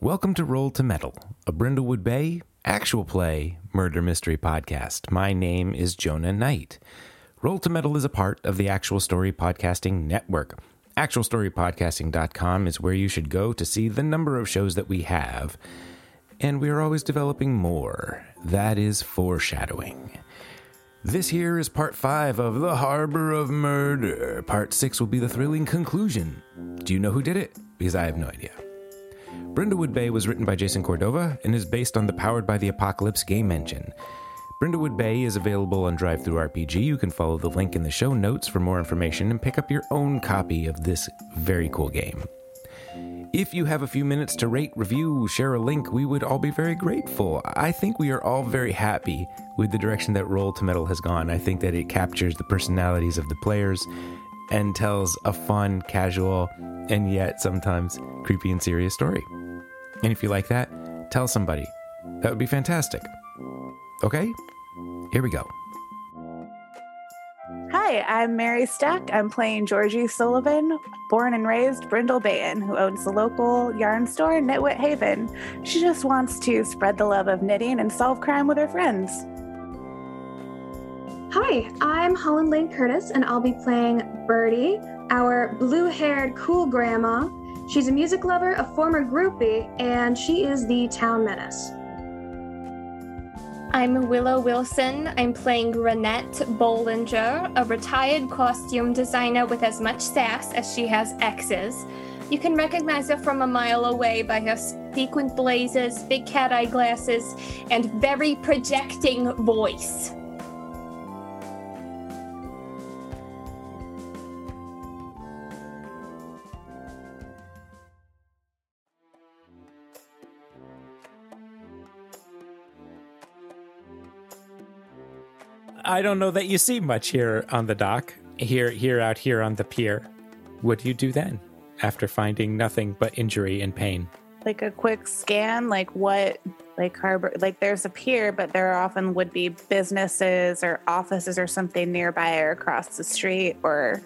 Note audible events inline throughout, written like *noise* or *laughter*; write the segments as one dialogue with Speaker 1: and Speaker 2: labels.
Speaker 1: Welcome to Roll to Meddle, a Brindlewood Bay actual play murder mystery podcast. My name is Jonah Knight. Roll to Meddle is a part of the Actual Story Podcasting Network. ActualStoryPodcasting.com is where you should go to see the number of shows that we have. And we are always developing more. That is foreshadowing. This here is part five of The Harbor of Murder. Part six will be the thrilling conclusion. Do you know who did it? Because I have no idea. Brindlewood Bay was written by Jason Cordova and is based on the Powered by the Apocalypse game engine. Brindlewood Bay is available on DriveThruRPG. You can follow the link in the show notes for more information and pick up your own copy of this very cool game. If you have a few minutes to rate, review, share a link, we would all be very grateful. I think we are all very happy with the direction that Roll to Meddle has gone. I think that it captures the personalities of the players and tells a fun, casual, and yet sometimes creepy and serious story. And if you like that, tell somebody. That would be fantastic. Okay? Here we go.
Speaker 2: Hi, I'm Mary Stack. I'm playing Georgie Sullivan, born and raised Brindle Bayan, who owns the local yarn store, Knitwit Haven. She just wants to spread the love of knitting and solve crime with her friends.
Speaker 3: Hi, I'm Holland Lane Curtis, and I'll be playing Birdie, our blue haired cool grandma. She's a music lover, a former groupie, and she is the town menace.
Speaker 4: I'm Willow Wilson. I'm playing Renette Bollinger, a retired costume designer with as much sass as she has exes. You can recognize her from a mile away by her sequin blazers, big cat eye glasses, and very projecting voice.
Speaker 1: I don't know that you see much here on the dock, here, here, out here on the pier. What do you do then after finding nothing but injury and pain?
Speaker 2: Like a quick scan, like what, like harbor, like there's a pier, but there often would be businesses or offices or something nearby or across the street or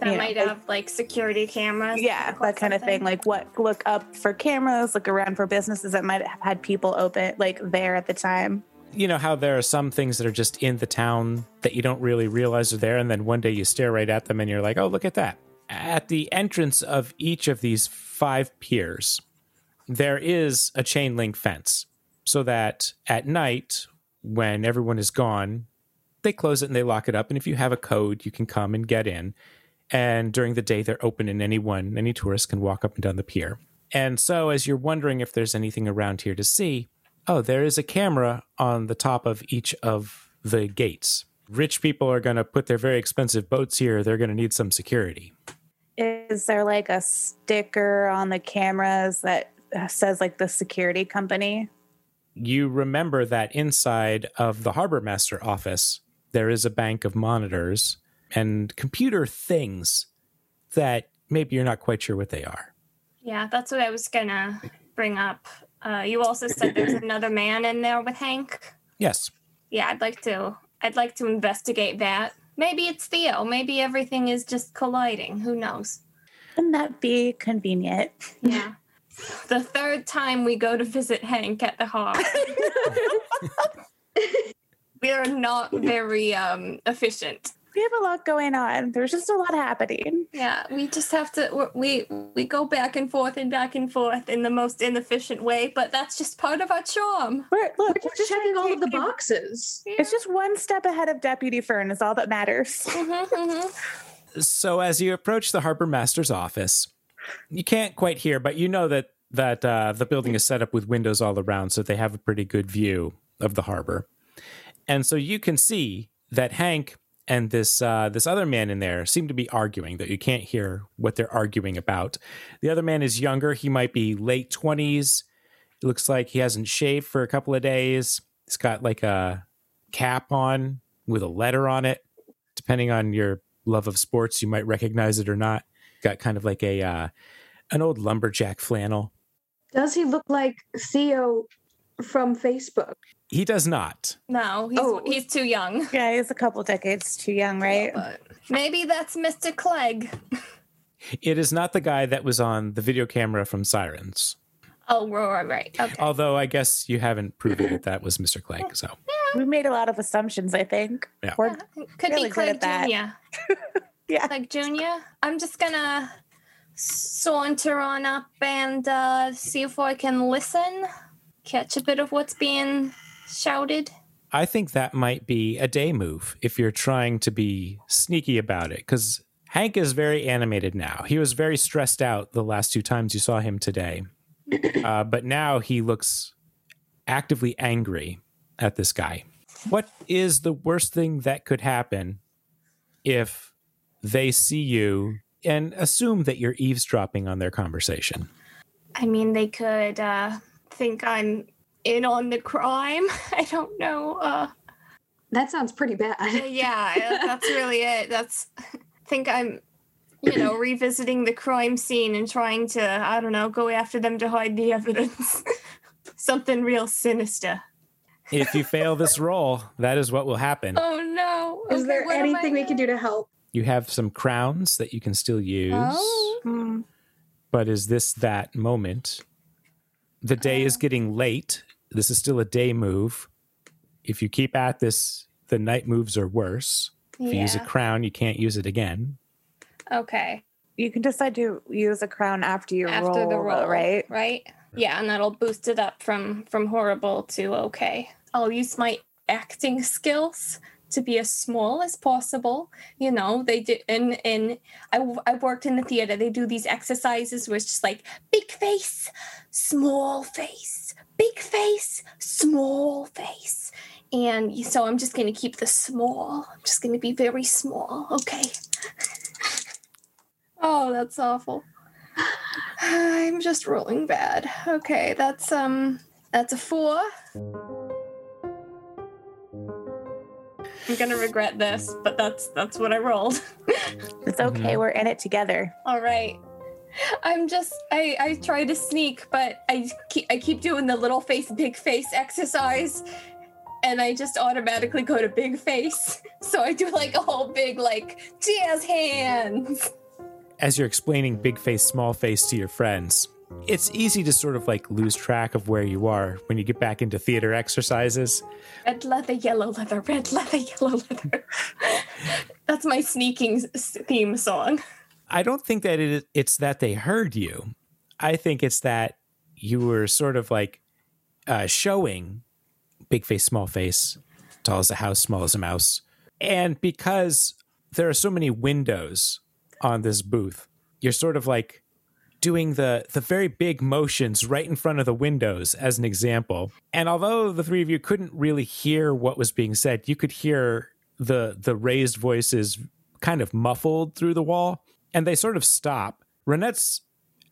Speaker 4: That
Speaker 2: you know,
Speaker 4: might have like security cameras.
Speaker 2: yeah, that kind of thing. Like what, look up for cameras, look around for businesses that might have had people open, like there at the time.
Speaker 1: You know how there are some things that are just in the town that you don't really realize are there, and then one day you stare right at them and you're like, oh, look at that. At the entrance of each of these five piers, there is a chain link fence so that at night, when everyone is gone, they close it and they lock it up. And if you have a code, you can come and get in. And during the day, they're open, and anyone, any tourist can walk up and down the pier. And so, as you're wondering if there's anything around here to see, oh, there is a camera on the top of each of the gates. Rich people are going to put their very expensive boats here. They're going to need some security.
Speaker 2: Is there like a sticker on the cameras that says like the security company?
Speaker 1: You remember that inside of the harbor master office, there is a bank of monitors and computer things that maybe you're not quite sure what they are.
Speaker 4: Yeah, that's what I was gonna bring up. Uh, you also said there's *clears throat* another man in there with Hank.
Speaker 1: Yes.
Speaker 4: Yeah, I'd like to. I'd like to investigate that. Maybe it's Theo. Maybe everything is just colliding. Who knows?
Speaker 2: Wouldn't that be convenient?
Speaker 4: Yeah. the third time we go to visit Hank at the harbor, *laughs* we are not very um, efficient.
Speaker 2: We have a lot going on. There's just a lot happening.
Speaker 4: Yeah, we just have to. We we go back and forth and back and forth in the most inefficient way, but that's just part of our charm.
Speaker 2: We're look,
Speaker 3: We're just checking all of the boxes.
Speaker 2: It's just one step ahead of Deputy Fern is all that matters. *laughs*
Speaker 4: Mhm, mhm.
Speaker 1: So as you approach the harbor master's office, you can't quite hear, but you know that that uh, the building is set up with windows all around, so they have a pretty good view of the harbor. And so you can see that Hank and this uh, this other man in there seem to be arguing. That you can't hear what they're arguing about. The other man is younger; he might be late twenties. It looks like he hasn't shaved for a couple of days. He's got like a cap on with a letter on it. Depending on your love of sports, you might recognize it or not. Got kind of like a uh, an old lumberjack flannel.
Speaker 3: Does he look like Theo from Facebook?
Speaker 1: He does not.
Speaker 4: No, he's
Speaker 3: Oh.
Speaker 4: he's too young.
Speaker 2: Yeah, he's a couple decades too young, right?
Speaker 4: But maybe that's Mr. Clegg.
Speaker 1: It is not the guy that was on the video camera from Sirens.
Speaker 4: Oh, right, right. Okay.
Speaker 1: Although I guess you haven't proven that that was Mr. Clegg. So
Speaker 2: We made a lot of assumptions, I think.
Speaker 1: Yeah.
Speaker 2: We're-
Speaker 4: Could
Speaker 2: really
Speaker 4: be Clegg. Jr. *laughs*
Speaker 2: Yeah.
Speaker 4: Clegg Jr. I'm just gonna saunter on up and uh, see if I can listen, catch a bit of what's being shouted.
Speaker 1: I think that might be a day move if you're trying to be sneaky about it. Because Hank is very animated now. He was very stressed out the last two times you saw him today. *laughs* Uh, but now he looks actively angry at this guy. What is the worst thing that could happen if they see you and assume that you're eavesdropping on their conversation?
Speaker 4: I mean, they could uh, think I'm in on the crime. *laughs* I don't know. Uh,
Speaker 3: That sounds pretty bad.
Speaker 4: yeah, that's really it. That's think I'm, you know, *clears throat* revisiting the crime scene and trying to, I don't know, go after them to hide the evidence. *laughs* Something real sinister.
Speaker 1: If you fail this *laughs* roll, that is what will happen.
Speaker 4: Oh no!
Speaker 3: Is
Speaker 4: Okay,
Speaker 3: there anything we can do to help?
Speaker 1: You have some crowns that you can still use.
Speaker 4: Oh.
Speaker 2: Hmm.
Speaker 1: But is this that moment? The day is getting late. This is still a day move. If you keep at this, the night moves are worse. If you use a crown, you can't use it again.
Speaker 4: Okay.
Speaker 2: You can decide to use a crown after you
Speaker 4: After
Speaker 2: roll,
Speaker 4: the roll,
Speaker 2: right?
Speaker 4: Right. Yeah, and that'll boost it up from from horrible to okay. I'll use my acting skills to be as small as possible. You know, they do, and and I I worked in the theater. They do these exercises where it's just like big face, small face, big face, small face. And so I'm just going to keep the small. I'm just going to be very small. Okay. *laughs* oh, that's awful. *sighs* I'm just rolling bad. Okay, that's um that's a 4. I'm going to regret this, but that's that's what I rolled. *laughs*
Speaker 2: It's okay. Mm-hmm. We're in it together.
Speaker 4: All right. I'm just I I try to sneak, but I keep, I keep doing the little face big face exercise and I just automatically go to big face. *laughs* So I do like a whole big like jazz hands.
Speaker 1: As you're explaining big face, small face to your friends, it's easy to sort of like lose track of where you are when you get back into theater exercises.
Speaker 4: Red leather, yellow leather, red leather, yellow leather. *laughs* That's my sneaking theme song.
Speaker 1: I don't think that it, it's that they heard you. I think it's that you were sort of like uh, showing big face, small face, tall as a house, small as a mouse. And because there are so many windows on this booth, you're sort of like doing the the very big motions right in front of the windows as an example. And although the three of you couldn't really hear what was being said, you could hear the the raised voices kind of muffled through the wall and they sort of stop. Renette's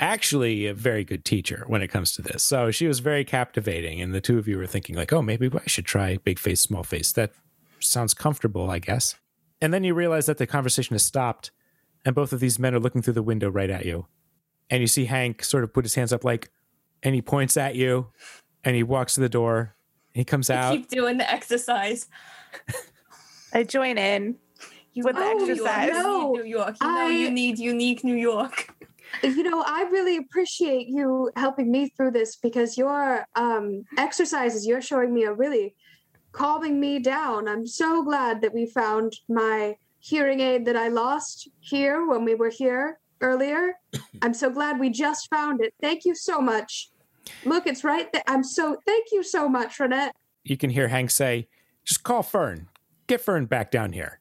Speaker 1: actually a very good teacher when it comes to this. So she was very captivating and the two of you were thinking like, "Oh, maybe I should try big face small face." That sounds comfortable, I guess. And then you realize that the conversation has stopped and both of these men are looking through the window right at you. And you see Hank sort of put his hands up like and he points at you and he walks to the door. He comes
Speaker 4: I
Speaker 1: out.
Speaker 4: keep doing the exercise.
Speaker 2: I join in.
Speaker 4: You
Speaker 2: With the
Speaker 4: know you
Speaker 2: exercise.
Speaker 3: No,
Speaker 4: need New York. You know
Speaker 3: I-
Speaker 4: you need unique New York.
Speaker 3: You know, I really appreciate you helping me through this because your um, exercises you're showing me are really calming me down. I'm so glad that we found my hearing aid that I lost here when we were here earlier. *coughs* I'm so glad we just found it. Thank you so much. Look, it's right there. I'm so thank you so much, Renette.
Speaker 1: you can hear Hank say, "Just call Fern. Get Fern back down here."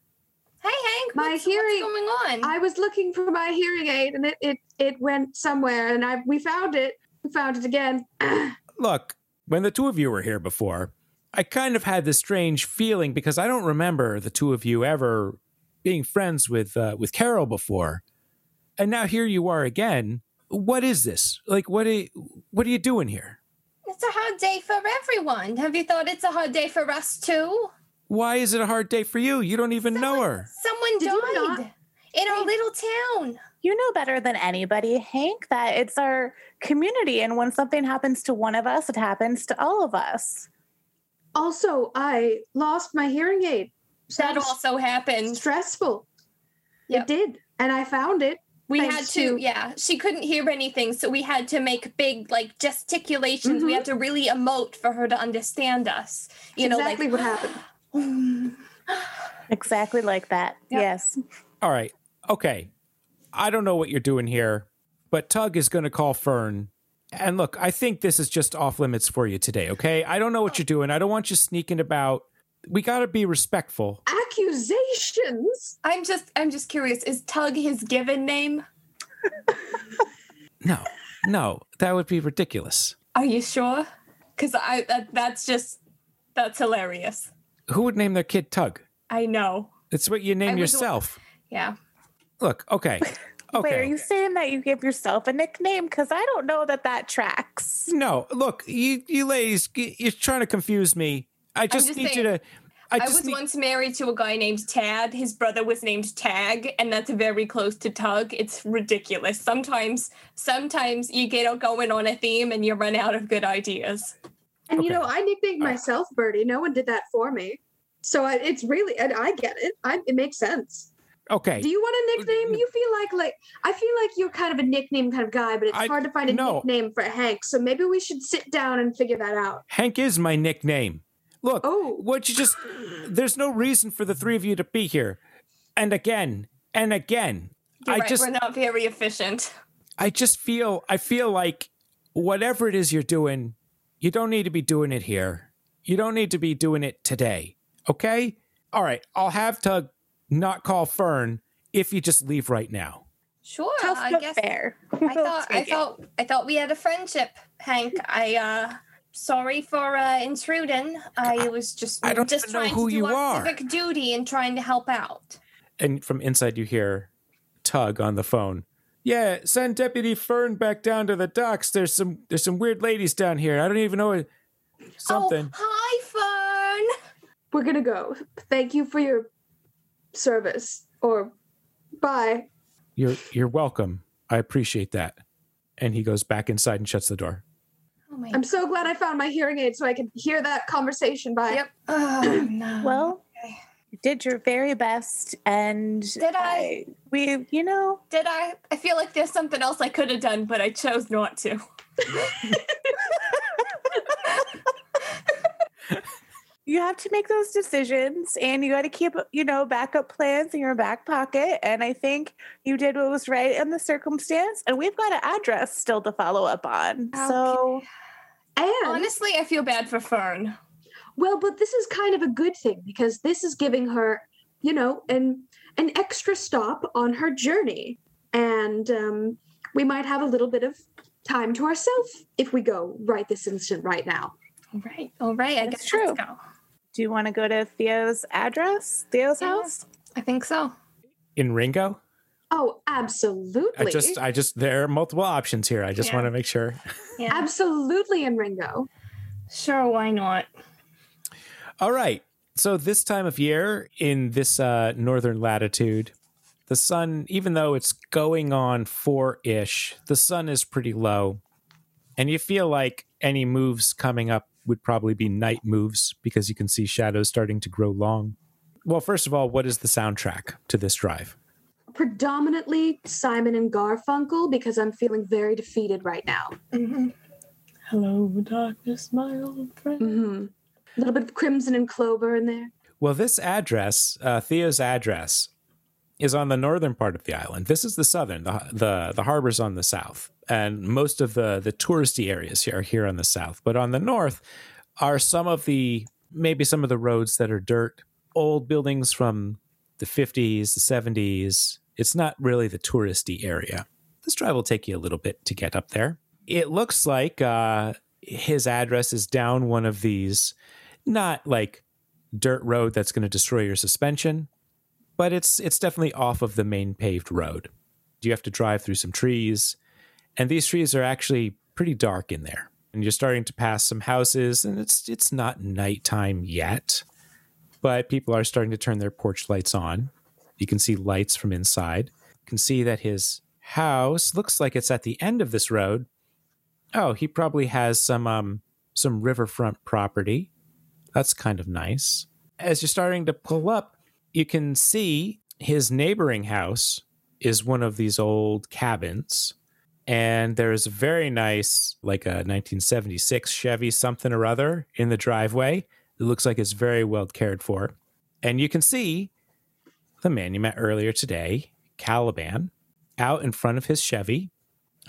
Speaker 4: Hey Hank,
Speaker 3: My
Speaker 4: what's,
Speaker 3: hearing-
Speaker 4: what's going on?
Speaker 3: I was looking for my hearing aid and it it, it went somewhere and I we found it. We found it again. *coughs*
Speaker 1: Look, when the two of you were here before, I kind of had this strange feeling because I don't remember the two of you ever being friends with uh, with Carol before, and now here you are again. What is this? Like, what are you, what are you doing here?
Speaker 4: It's a hard day for everyone. Have you thought it's a hard day for us too?
Speaker 1: Why is it a hard day for you? You don't even know her.
Speaker 4: Someone
Speaker 3: Did
Speaker 4: died
Speaker 3: not-
Speaker 4: in our little town.
Speaker 2: You know better than anybody, Hank, that it's our community. And when something happens to one of us, it happens to all of us.
Speaker 3: Also, I lost my hearing aid.
Speaker 4: That
Speaker 3: Sounds
Speaker 4: also happened.
Speaker 3: stressful.
Speaker 4: Yep.
Speaker 3: It did. And I found it.
Speaker 4: We had to,
Speaker 3: to-
Speaker 4: yeah. She couldn't hear anything, so we had to make big like gesticulations. We
Speaker 3: Mhm.
Speaker 4: had to really emote for her to understand us. You know,
Speaker 3: exactly what happened. *sighs*
Speaker 2: Exactly like that.
Speaker 4: Yep.
Speaker 2: Yes.
Speaker 1: All right. Okay. I don't know what you're doing here, but Tug is going to call Fern. And look, I think this is just off limits for you today, okay? I don't know what you're doing. I don't want you sneaking about. We got to be respectful.
Speaker 3: Accusations?
Speaker 4: I'm just I'm just curious, is Tug his given name? *laughs*
Speaker 1: No, no, that would be ridiculous.
Speaker 4: Are you sure? Cuz I that, that's just that's hilarious.
Speaker 1: Who would name their kid Tug?
Speaker 4: I know.
Speaker 1: It's what you name
Speaker 4: I was-
Speaker 1: yourself.
Speaker 4: Yeah.
Speaker 1: Look, okay. *laughs* Okay.
Speaker 2: Wait, are you saying that you give yourself a nickname? Because I don't know that that tracks.
Speaker 1: No, look, you you ladies, you're trying to confuse me. I just,
Speaker 4: just
Speaker 1: need you to. I
Speaker 4: I, was
Speaker 1: need,
Speaker 4: once married to a guy named Tad. His brother was named Tag, and that's very close to Tug. It's ridiculous. Sometimes, sometimes you get going on a theme and you run out of good ideas.
Speaker 3: And you know, I nicknamed myself Birdie. No one did that for me. So I, it's really, and I get it. I, it makes sense.
Speaker 1: okay.
Speaker 3: Do you want a nickname? You feel like like I feel like you're kind of a nickname kind of guy, but it's
Speaker 1: I-
Speaker 3: hard to find a
Speaker 1: no.
Speaker 3: nickname for Hank. So maybe we should sit down and figure that out.
Speaker 1: Hank is my nickname. Look,
Speaker 3: Oh.
Speaker 1: what you just. There's no reason for the three of you to be here, and again and again.
Speaker 4: You're
Speaker 1: I
Speaker 4: right,
Speaker 1: just,
Speaker 4: we're not very efficient.
Speaker 1: I just feel, I feel like whatever it is you're doing, you don't need to be doing it here. You don't need to be doing it today. Okay. All right. I'll have Tug not call Fern if you just leave right now.
Speaker 4: Sure,
Speaker 2: Tough
Speaker 4: I guess.
Speaker 2: fair.
Speaker 4: I *laughs* thought I
Speaker 2: it.
Speaker 4: thought I thought we had a friendship, Hank. I uh sorry for uh intruding. I was just
Speaker 1: I don't
Speaker 4: just
Speaker 1: even know
Speaker 4: trying
Speaker 1: who
Speaker 4: to do
Speaker 1: you
Speaker 4: our
Speaker 1: are.
Speaker 4: civic duty and trying to help out.
Speaker 1: And from inside, you hear Tug on the phone. Yeah, send Deputy Fern back down to the docks. There's some there's some weird ladies down here. I don't even know what something.
Speaker 4: Oh, hi, Fern.
Speaker 3: We're gonna go. Thank you for your service. Or bye.
Speaker 1: You're you're welcome. I appreciate that. And he goes back inside and shuts the door.
Speaker 4: Oh my
Speaker 3: I'm so glad I found my hearing aid so I can hear that conversation. Bye.
Speaker 4: Yep. Oh, no.
Speaker 2: Well,
Speaker 4: Okay.
Speaker 2: you did your very best, and
Speaker 4: Did I?
Speaker 2: we, you know,
Speaker 4: Did I? I feel like there's something else I could have done, but I chose not to. *laughs*
Speaker 2: you have to make those decisions, and you got to keep, you know, backup plans in your back pocket. And I think you did what was right in the circumstance, and we've got an address still to follow up on. So
Speaker 3: And
Speaker 4: Honestly, I feel bad for Fern.
Speaker 3: well, but this is kind of a good thing because this is giving her, you know, an an extra stop on her journey, and um, we might have a little bit of time to ourselves if we go right this instant, right now.
Speaker 4: All right. All right. I
Speaker 2: That's
Speaker 4: guess
Speaker 2: true.
Speaker 4: let's go.
Speaker 2: do you want to go to Theo's address, Theo's house?
Speaker 4: I think so.
Speaker 1: In Ringo?
Speaker 3: Oh, absolutely.
Speaker 1: I just I just there are multiple options here. I just
Speaker 4: Yeah.
Speaker 1: want to make sure.
Speaker 4: Yeah.
Speaker 3: absolutely in Ringo.
Speaker 4: Sure. Why not?
Speaker 1: All right. So this time of year in this uh, northern latitude, the sun, even though it's going on four ish, the sun is pretty low. And you feel like any moves coming up would probably be night moves because you can see shadows starting to grow long. Well, first of all, what is the soundtrack to this drive?
Speaker 3: Predominantly Simon and Garfunkel because I'm feeling very defeated right now.
Speaker 4: Mm-hmm. Hello, darkness, my old friend.
Speaker 3: hmm A little bit of Crimson and Clover in there.
Speaker 1: Well, this address, uh, Theo's address, is on the northern part of the island. This is the southern. The the the harbor's on the south, and most of the the touristy areas here are here on the south. But on the north are some of the maybe some of the roads that are dirt, old buildings from the fifties, the seventies. It's not really the touristy area. This drive will take you a little bit to get up there. It looks like uh, his address is down one of these, not like dirt road that's going to destroy your suspension, but it's it's definitely off of the main paved road. You have to drive through some trees, and these trees are actually pretty dark in there. And you're starting to pass some houses, and it's it's not nighttime yet, but people are starting to turn their porch lights on. You can see lights from inside. You can see that his house looks like it's at the end of this road. Oh, he probably has some um some riverfront property. That's kind of nice. As you're starting to pull up, you can see his neighboring house is one of these old cabins. And there's a very nice, like a 1976 Chevy something or other in the driveway. It looks like it's very well cared for. And you can see the man you met earlier today, Caliban, out in front of his Chevy.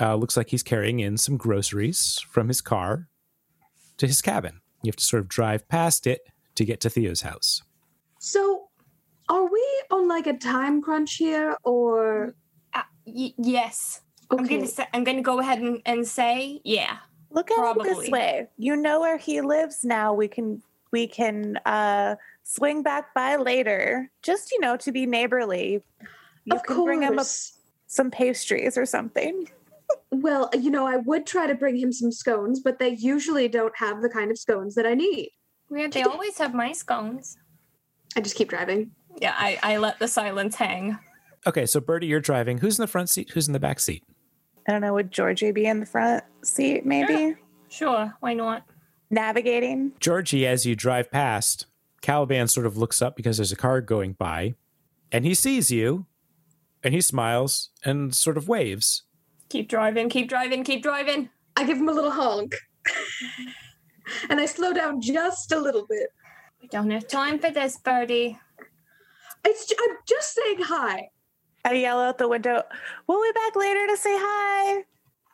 Speaker 1: Uh, looks like he's carrying in some groceries from his car to his cabin. You have to sort of drive past it to get to Theo's house.
Speaker 3: So, are we on like a time crunch here, or
Speaker 4: Uh, y- yes. I'm gonna say, I'm gonna go ahead and, and say yeah.
Speaker 2: Look at it this way. You know where he lives now. We can we can uh swing back by later. Just, you know, to be neighborly. You
Speaker 3: of
Speaker 2: can bring him up some pastries or something.
Speaker 3: Well, you know, I would try to bring him some scones, but they usually don't have the kind of scones that I need.
Speaker 4: Weird. They always have my scones.
Speaker 3: I just keep driving.
Speaker 4: Yeah, I, I let the silence hang.
Speaker 1: Okay, so Birdie, you're driving. Who's in the front seat? Who's in the back seat?
Speaker 2: I don't know, would Georgie be in the front seat, maybe?
Speaker 4: Sure, why not?
Speaker 2: Navigating.
Speaker 1: Georgie, as you drive past, Caliban sort of looks up because there's a car going by, and he sees you, and he smiles and sort of waves.
Speaker 4: Keep driving, keep driving, keep driving.
Speaker 3: I give him a little honk. *laughs* and I slow down just a little bit.
Speaker 4: We don't have time for this, Birdie.
Speaker 3: It's ju- I'm just saying hi.
Speaker 2: I yell out the window, We'll be back later to say hi.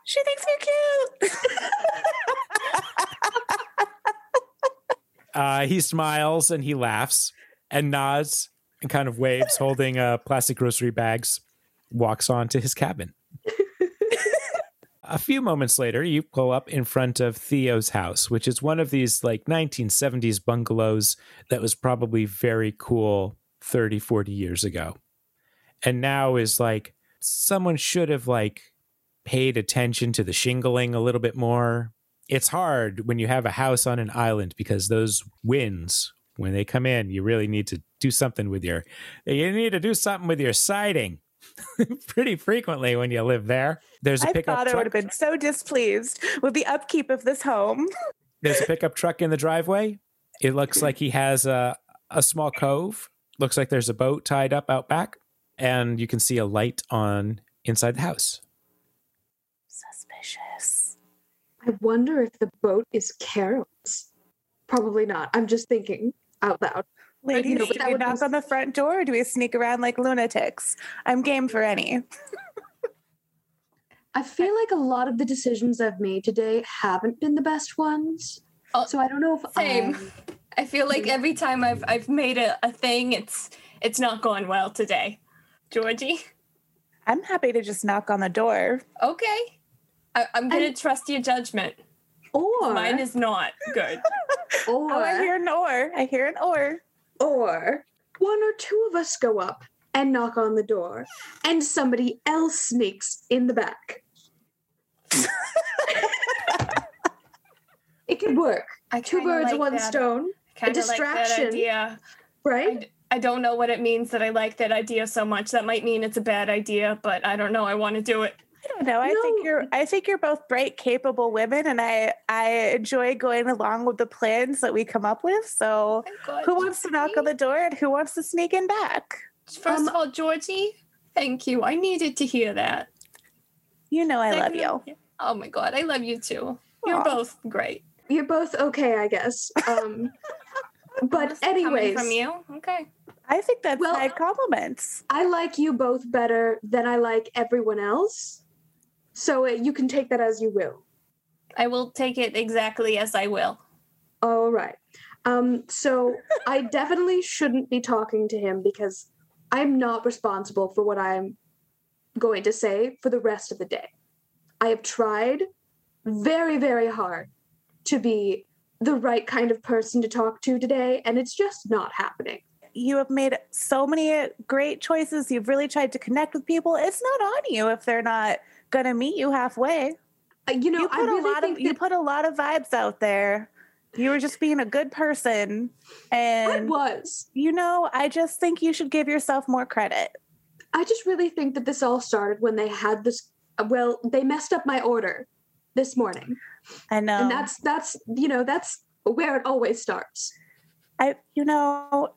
Speaker 2: She thinks you're cute. *laughs* *laughs*
Speaker 1: Uh, he smiles and he laughs and nods and kind of waves, holding uh, plastic grocery bags, walks on to his cabin. a few moments later, you pull up in front of Theo's house, which is one of these like 1970s bungalows that was probably very cool 30, 40 years ago. And now is like someone should have like paid attention to the shingling a little bit more. It's hard when you have a house on an island because those winds, when they come in, you really need to do something with your you need to do something with your siding *laughs* pretty frequently when you live there. There's a pickup
Speaker 2: father would have been so displeased with the upkeep of this home.
Speaker 1: There's a pickup truck in the driveway. It looks like he has a a small cove. Looks like there's a boat tied up out back, and you can see a light on inside the house.
Speaker 2: Suspicious.
Speaker 3: I wonder if the boat is Carol's. Probably not. I'm just thinking out loud.
Speaker 2: Ladies,
Speaker 3: know,
Speaker 2: do we
Speaker 3: would
Speaker 2: knock
Speaker 3: be-
Speaker 2: on the front door or do we sneak around like lunatics? I'm game for any.
Speaker 3: I feel like a lot of the decisions I've made today haven't been the best ones.
Speaker 4: Oh,
Speaker 3: so I don't know if
Speaker 4: same.
Speaker 3: I-
Speaker 4: I feel like every time I've I've made a, a thing, it's it's not going well today. Georgie?
Speaker 2: I'm happy to just knock on the door.
Speaker 4: Okay. I, I'm gonna
Speaker 3: And-
Speaker 4: trust your judgment.
Speaker 3: or
Speaker 4: Mine is not good. *laughs*
Speaker 3: or
Speaker 2: Oh, I hear an or. I hear an or.
Speaker 3: or one or two of us go up and knock on the door, and somebody else sneaks in the back. *laughs* it could work.
Speaker 4: I
Speaker 3: Two birds,
Speaker 4: like
Speaker 3: one
Speaker 4: that.
Speaker 3: stone,
Speaker 4: like that
Speaker 3: distraction.
Speaker 4: idea.
Speaker 3: right?
Speaker 4: I don't know what it means that I like that idea so much. That might mean it's a bad idea, but I don't know. I want to do it.
Speaker 2: I don't know. I think you're I think you're both bright, capable women and I I enjoy going along with the plans that we come up with. So
Speaker 4: Oh God,
Speaker 2: who wants to knock on the door and who wants to sneak in back?
Speaker 4: First
Speaker 3: Um,
Speaker 4: of all, Georgie, thank you. I needed to hear that.
Speaker 2: You know I love you.
Speaker 4: Oh my God, I love you too. You're
Speaker 2: Aw.
Speaker 4: both great.
Speaker 3: You're both okay, I guess. Um, *laughs* but
Speaker 4: Honestly, coming
Speaker 3: anyways,
Speaker 4: from you, okay.
Speaker 2: I think that's
Speaker 3: Well-
Speaker 2: high compliments.
Speaker 3: I like you both better than I like everyone else. So uh, you can take that as you will.
Speaker 4: I will take it exactly as I will.
Speaker 3: All right. Um, so *laughs* I definitely shouldn't be talking to him because I'm not responsible for what I'm going to say for the rest of the day. I have tried very, very hard to be the right kind of person to talk to today, and it's just not happening.
Speaker 2: You have made so many great choices. You've really tried to connect with people. It's not on you if they're not going to meet you halfway.
Speaker 3: Uh, you know,
Speaker 2: you
Speaker 3: I
Speaker 2: put
Speaker 3: really
Speaker 2: a lot
Speaker 3: think
Speaker 2: of you put a lot of vibes out there. You were just being a good person
Speaker 3: I
Speaker 2: and
Speaker 3: was.
Speaker 2: you know, I just think you should give yourself more credit.
Speaker 3: I just really think that this all started when they had this. uh, Well, they messed up my order this morning,
Speaker 2: I know.
Speaker 3: and that's that's you know that's where it always starts.
Speaker 2: I you know,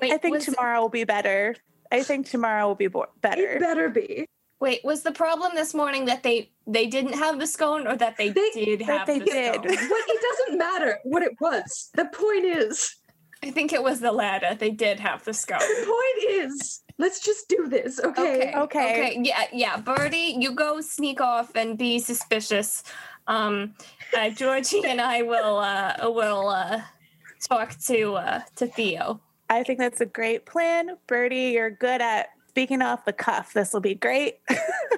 Speaker 4: Wait,
Speaker 2: I think
Speaker 4: was,
Speaker 2: tomorrow will be better. I think tomorrow will be bo-
Speaker 3: It
Speaker 2: better.
Speaker 3: better be.
Speaker 4: Wait, was the problem this morning that they they didn't have the scone or that they,
Speaker 3: They-
Speaker 4: did
Speaker 2: that
Speaker 4: have
Speaker 2: they
Speaker 4: the
Speaker 2: did.
Speaker 4: scone?
Speaker 3: But it doesn't matter what it was. The point is,
Speaker 4: I think it was the latter. They did have the scone.
Speaker 3: the point is, let's just do this, okay?
Speaker 4: Okay.
Speaker 2: Okay.
Speaker 4: Yeah, yeah. Birdie, you go sneak off and be suspicious. Um, uh, Georgie and I will uh, will uh, talk to uh, to Theo.
Speaker 2: I think that's a great plan. Birdie, you're good at speaking off the cuff. This will be great.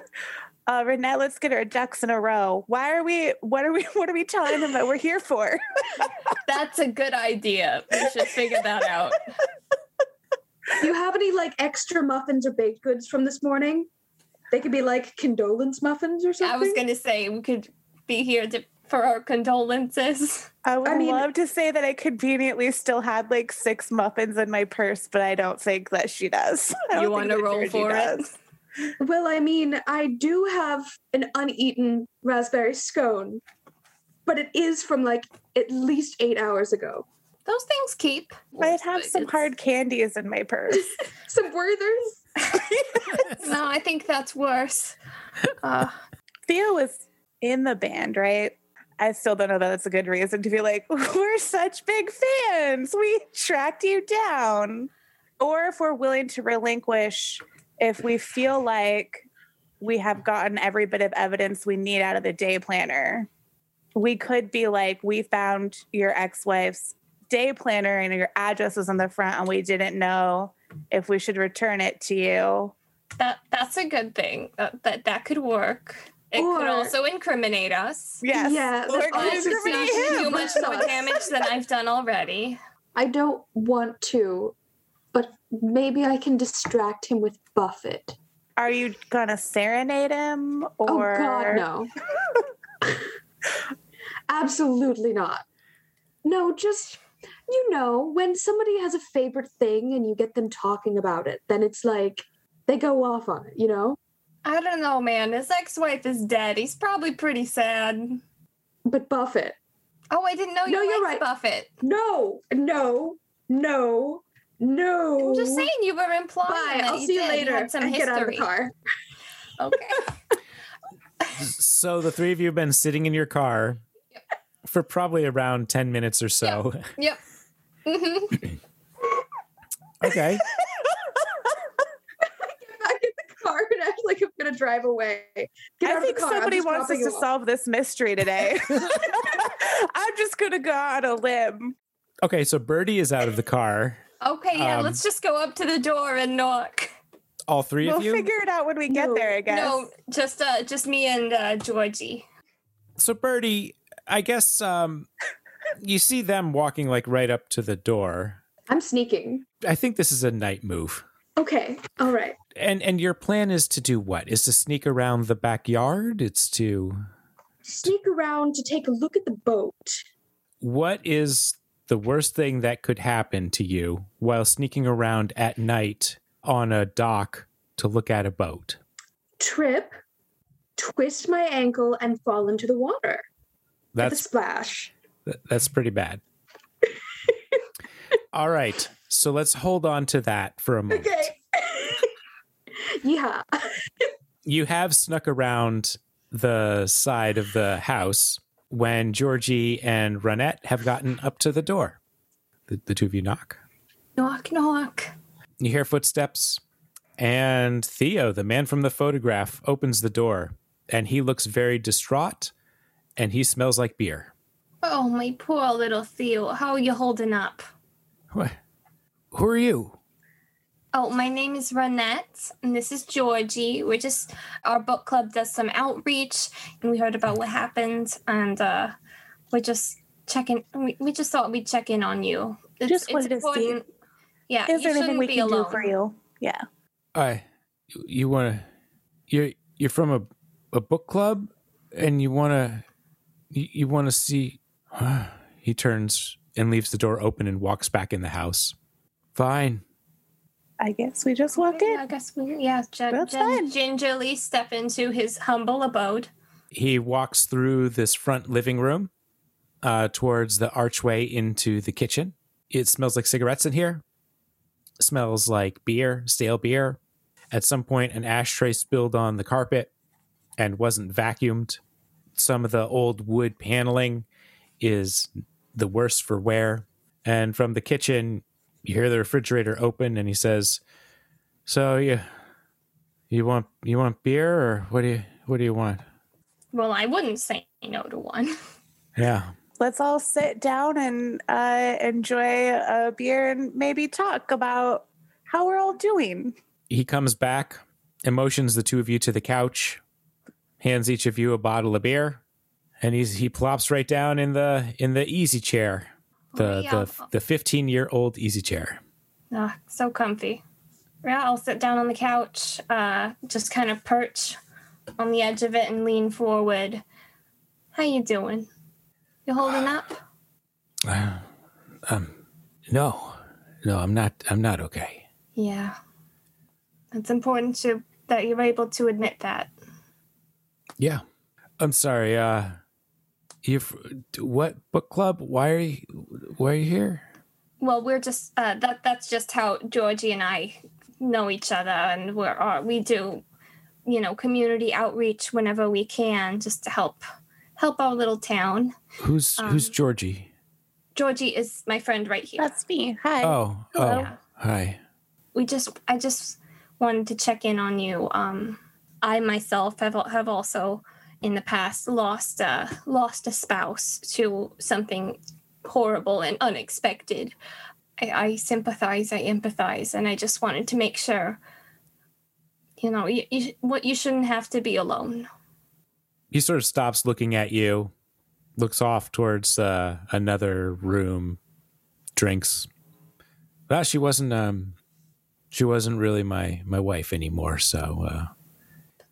Speaker 2: *laughs* uh, Renee, let's get our ducks in a row. Why are we, what are we, *laughs* what are we telling them that we're here for? *laughs*
Speaker 4: That's a good idea. We should figure that out.
Speaker 3: Do you have any like extra muffins or baked goods from this morning? They could be like condolence muffins or something.
Speaker 4: I was gonna say we could be here to, for our condolences.
Speaker 2: I would
Speaker 3: I mean-
Speaker 2: love to say that I conveniently still had like six muffins in my purse, but I don't think that she does. *laughs*
Speaker 4: You want to roll
Speaker 2: Georgie
Speaker 4: for it?
Speaker 3: Well, I mean, I do have an uneaten raspberry scone, but it is from like at least eight hours ago.
Speaker 4: Those things keep.
Speaker 2: I'd have some
Speaker 4: It's-
Speaker 2: hard candies in my purse. *laughs*
Speaker 3: Some Werthers. *laughs*
Speaker 4: No, I think that's worse. Uh,
Speaker 2: Theo was in the band, right? I still don't know that that's a good reason to be like, *laughs* we're such big fans. We tracked you down. Or if we're willing to relinquish, if we feel like we have gotten every bit of evidence we need out of the day planner, we could be like, we found your ex wife's day planner and your address was on the front, and we didn't know if we should return it to you.
Speaker 4: that that's a good thing. That that, that could work. It could also incriminate us.
Speaker 2: Yes.
Speaker 3: Yeah,
Speaker 2: We're
Speaker 3: that's
Speaker 2: gonna incriminate him.
Speaker 4: Too much more damage than I've *laughs* done already.
Speaker 3: I don't want to, but maybe I can distract him with Buffett.
Speaker 2: Are you gonna serenade him or
Speaker 3: Oh God, no. *laughs* Absolutely not. No, just you know, when somebody has a favorite thing and you get them talking about it, then it's like they go off on it, you know?
Speaker 4: I don't know, man. His ex-wife is dead. He's probably pretty sad.
Speaker 3: But Buffett.
Speaker 4: Oh, I didn't know you
Speaker 3: No, you're
Speaker 4: liked
Speaker 3: right.
Speaker 4: Buffett.
Speaker 3: No, no, no, no.
Speaker 4: I'm just saying you were implying
Speaker 3: Bye.
Speaker 4: that
Speaker 3: I'll
Speaker 4: you
Speaker 3: see you
Speaker 4: did.
Speaker 3: later.
Speaker 4: had some
Speaker 3: and
Speaker 4: history.
Speaker 3: get out of the car. *laughs*
Speaker 4: Okay.
Speaker 1: So the three of you have been sitting in your car for probably around 10 minutes or so.
Speaker 4: yep. Mhm. *laughs*
Speaker 1: Okay. *laughs*
Speaker 3: Get back in the car and act like I'm gonna drive away. Get out
Speaker 2: I
Speaker 3: of
Speaker 2: think
Speaker 3: the car.
Speaker 2: Somebody wants us to
Speaker 3: off.
Speaker 2: solve this mystery today. *laughs* *laughs* I'm just gonna go on a limb.
Speaker 1: Okay, so Birdie is out of the car.
Speaker 4: Okay, yeah,
Speaker 1: Um,
Speaker 4: let's just go up to the door and knock.
Speaker 1: All 3
Speaker 2: We'll
Speaker 1: of you.
Speaker 2: We'll figure it out when we get
Speaker 3: No,
Speaker 2: there, I guess.
Speaker 4: No, just uh just me and uh Georgie.
Speaker 1: so Birdie, I guess um you see them walking like right up to the door.
Speaker 3: I'm sneaking.
Speaker 1: I think this is a night move.
Speaker 3: Okay. All right.
Speaker 1: And and your plan is to do what? Is to sneak around the backyard? It's to
Speaker 3: Sneak around to take a look at the boat.
Speaker 1: what is the worst thing that could happen to you while sneaking around at night on a dock to look at a boat?
Speaker 3: Trip, twist my ankle, and fall into the water. With a
Speaker 1: That's
Speaker 3: splash.
Speaker 1: Th- That's pretty bad. *laughs* All right. So let's hold on to that for a moment.
Speaker 3: Okay. Yeah.
Speaker 1: You have snuck around the side of the house when Georgie and Ronette have gotten up to the door. The, the two of you knock.
Speaker 4: Knock knock.
Speaker 1: You hear footsteps, and Theo, the man from the photograph, opens the door, and he looks very distraught, and he smells like beer.
Speaker 4: Oh my poor little Theo. How are you holding up?
Speaker 1: What? Who are you?
Speaker 4: Oh, my name is Ronette, and this is Georgie. We're just our book club does some outreach, and we heard about what happened, and uh, we're just checking. We, we just thought we'd check in on you. It's,
Speaker 2: Just wanted to see-
Speaker 4: Yeah,
Speaker 2: Is
Speaker 4: you
Speaker 2: there anything we
Speaker 4: be
Speaker 2: can
Speaker 4: alone.
Speaker 2: do for you? Yeah.
Speaker 1: I, you want to, you're you're from a a book club, and you want to, you, you want to see. *sighs* he turns and leaves the door open and walks back in the house. Fine.
Speaker 2: I guess we just walked
Speaker 4: in. I guess we yeah, gen-
Speaker 2: That's
Speaker 4: gen- gingerly step into his humble abode.
Speaker 1: He walks through this front living room, uh, towards the archway into the kitchen. It smells like cigarettes in here. smells like beer, stale beer. At some point, an ashtray spilled on the carpet and wasn't vacuumed. Some of the old wood paneling is the worse for wear. And from the kitchen, you hear the refrigerator open, and he says, "So you, you want you want beer, or what do you what do you want?"
Speaker 4: Well, I wouldn't say no to one.
Speaker 1: Yeah,
Speaker 2: Let's all sit down and uh, enjoy a beer and maybe talk about how we're all doing.
Speaker 1: he comes back and motions the two of you to the couch, hands each of you a bottle of beer, and he's he plops right down in the in the easy chair, the
Speaker 4: Oh, yeah.
Speaker 1: the the fifteen year old easy chair.
Speaker 4: Ah, so comfy. Yeah, I'll sit down on the couch, uh, just kind of perch on the edge of it and lean forward. How you doing? You holding up? *sighs*
Speaker 1: Um, no, no, I'm not. I'm not okay.
Speaker 4: Yeah. It's important to that you're able to admit that.
Speaker 1: Yeah, I'm sorry. Uh, you what book club? Why are you why are you here?
Speaker 4: Well, we're just uh, that that's just how Georgie and I know each other, and we're uh, we do, you know, community outreach whenever we can, just to help help our little town.
Speaker 1: Who's who's
Speaker 4: Um,
Speaker 1: Georgie?
Speaker 4: Georgie is my friend right here.
Speaker 2: That's me. Hi.
Speaker 1: Oh,
Speaker 2: hello.
Speaker 1: oh, hi.
Speaker 4: we just I just wanted to check in on you. Um, I myself have have also in the past lost a, lost a spouse to something horrible and unexpected. I, I sympathize, I empathize, and I just wanted to make sure. You know, you, you, what you shouldn't have to be alone.
Speaker 1: he sort of stops looking at you, looks off towards uh, another room, drinks. Well, she wasn't um she wasn't really my my wife anymore, so uh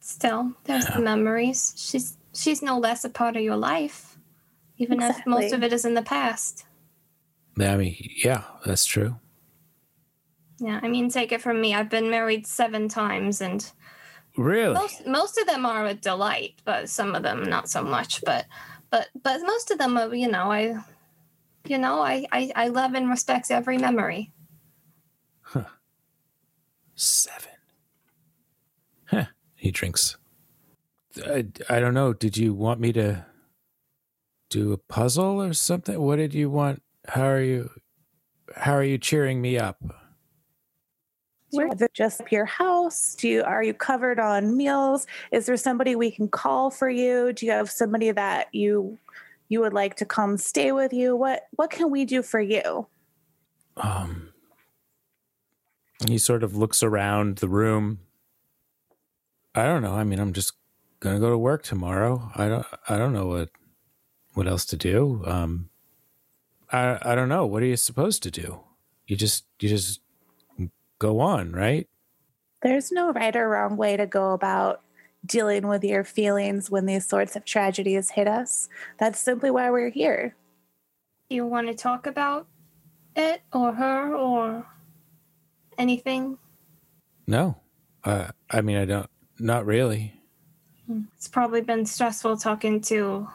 Speaker 4: Still, there's the memories. She's she's no less a part of your life, even if most of it is in the past.
Speaker 1: I mean, yeah, that's true.
Speaker 4: Yeah, I mean, take it from me. I've been married seven times, and
Speaker 1: Really?
Speaker 4: most most of them are a delight, but some of them not so much. But but but most of them are, you know, I, you know, I I, I love and respect every memory. Huh.
Speaker 1: Seven. Huh. He drinks. I, I don't know. Did you want me to do a puzzle or something? What did you want? How are you how are you cheering me up?
Speaker 2: Where is it just your house? Do you are you covered on meals? Is there somebody we can call for you? Do you have somebody that you you would like to come stay with you? What what can we do for you?
Speaker 1: um he sort of looks around the room i don't know. I mean i'm just gonna go to work tomorrow. I don't i don't know what what else to do. Um i i don't know. What are you supposed to do? You just you just go on right?
Speaker 2: There's no right or wrong way to go about dealing with your feelings when these sorts of tragedies hit us. That's simply why we're here.
Speaker 4: Do you want to talk about it or her or anything?
Speaker 1: no. Uh, i mean i don't not really
Speaker 4: It's probably been stressful talking to.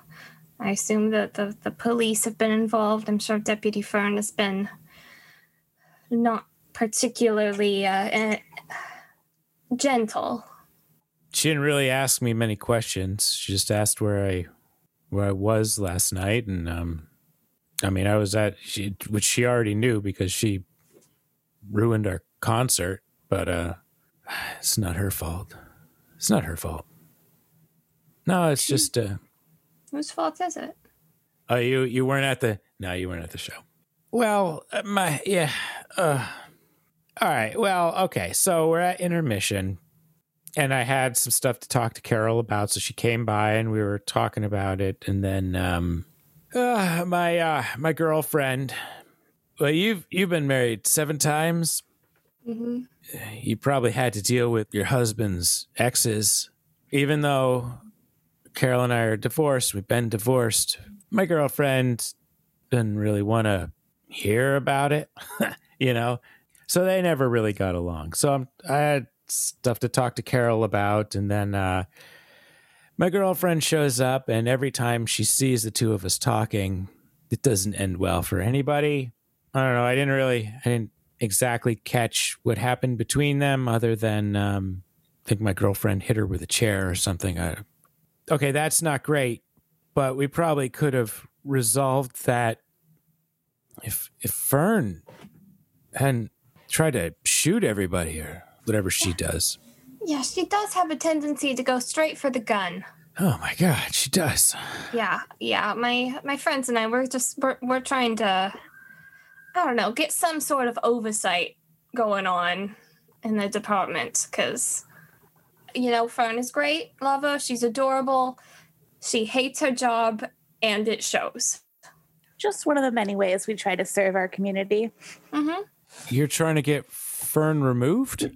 Speaker 4: I assume that the, the police have been involved. I'm sure Deputy Fern has been not particularly uh, eh, gentle.
Speaker 1: she didn't really ask me many questions. She just asked where I where I was last night, and um, I mean, I was at she, which she already knew because she ruined our concert. But uh, *sighs* it's not her fault. It's not her fault. No, it's just uh,
Speaker 4: Whose fault is it?
Speaker 1: oh, you you weren't at the no, you weren't at the show. Well, uh, my yeah. Uh, all right. Well, okay. So we're at intermission and I had some stuff to talk to Carol about. So she came by and we were talking about it. And then um, uh, my uh, my girlfriend. Well, you've you've been married seven times.
Speaker 4: Mm-hmm.
Speaker 1: You probably had to deal with your husband's exes, even though Carol and I are divorced. We've been divorced. My girlfriend didn't really want to hear about it, *laughs* you know. So they never really got along. So I'm, I had stuff to talk to Carol about, and then uh, my girlfriend shows up, and every time she sees the two of us talking, it doesn't end well for anybody. I don't know. I didn't really, I didn't exactly catch what happened between them, other than um, I think my girlfriend hit her with a chair or something. I, okay, that's not great, but we probably could have resolved that if if Fern hadn't tried to shoot everybody or whatever she does.
Speaker 4: Yeah, she does have a tendency to go straight for the gun.
Speaker 1: Oh my god, she does.
Speaker 4: Yeah, yeah. My my friends and I we're just we're, we're trying to I don't know, get some sort of oversight going on in the department cuz you know, Fern is great, love her, she's adorable. She hates her job and it shows.
Speaker 2: Just one of the many ways we try to serve our community.
Speaker 4: Mhm.
Speaker 1: You're trying to get Fern removed?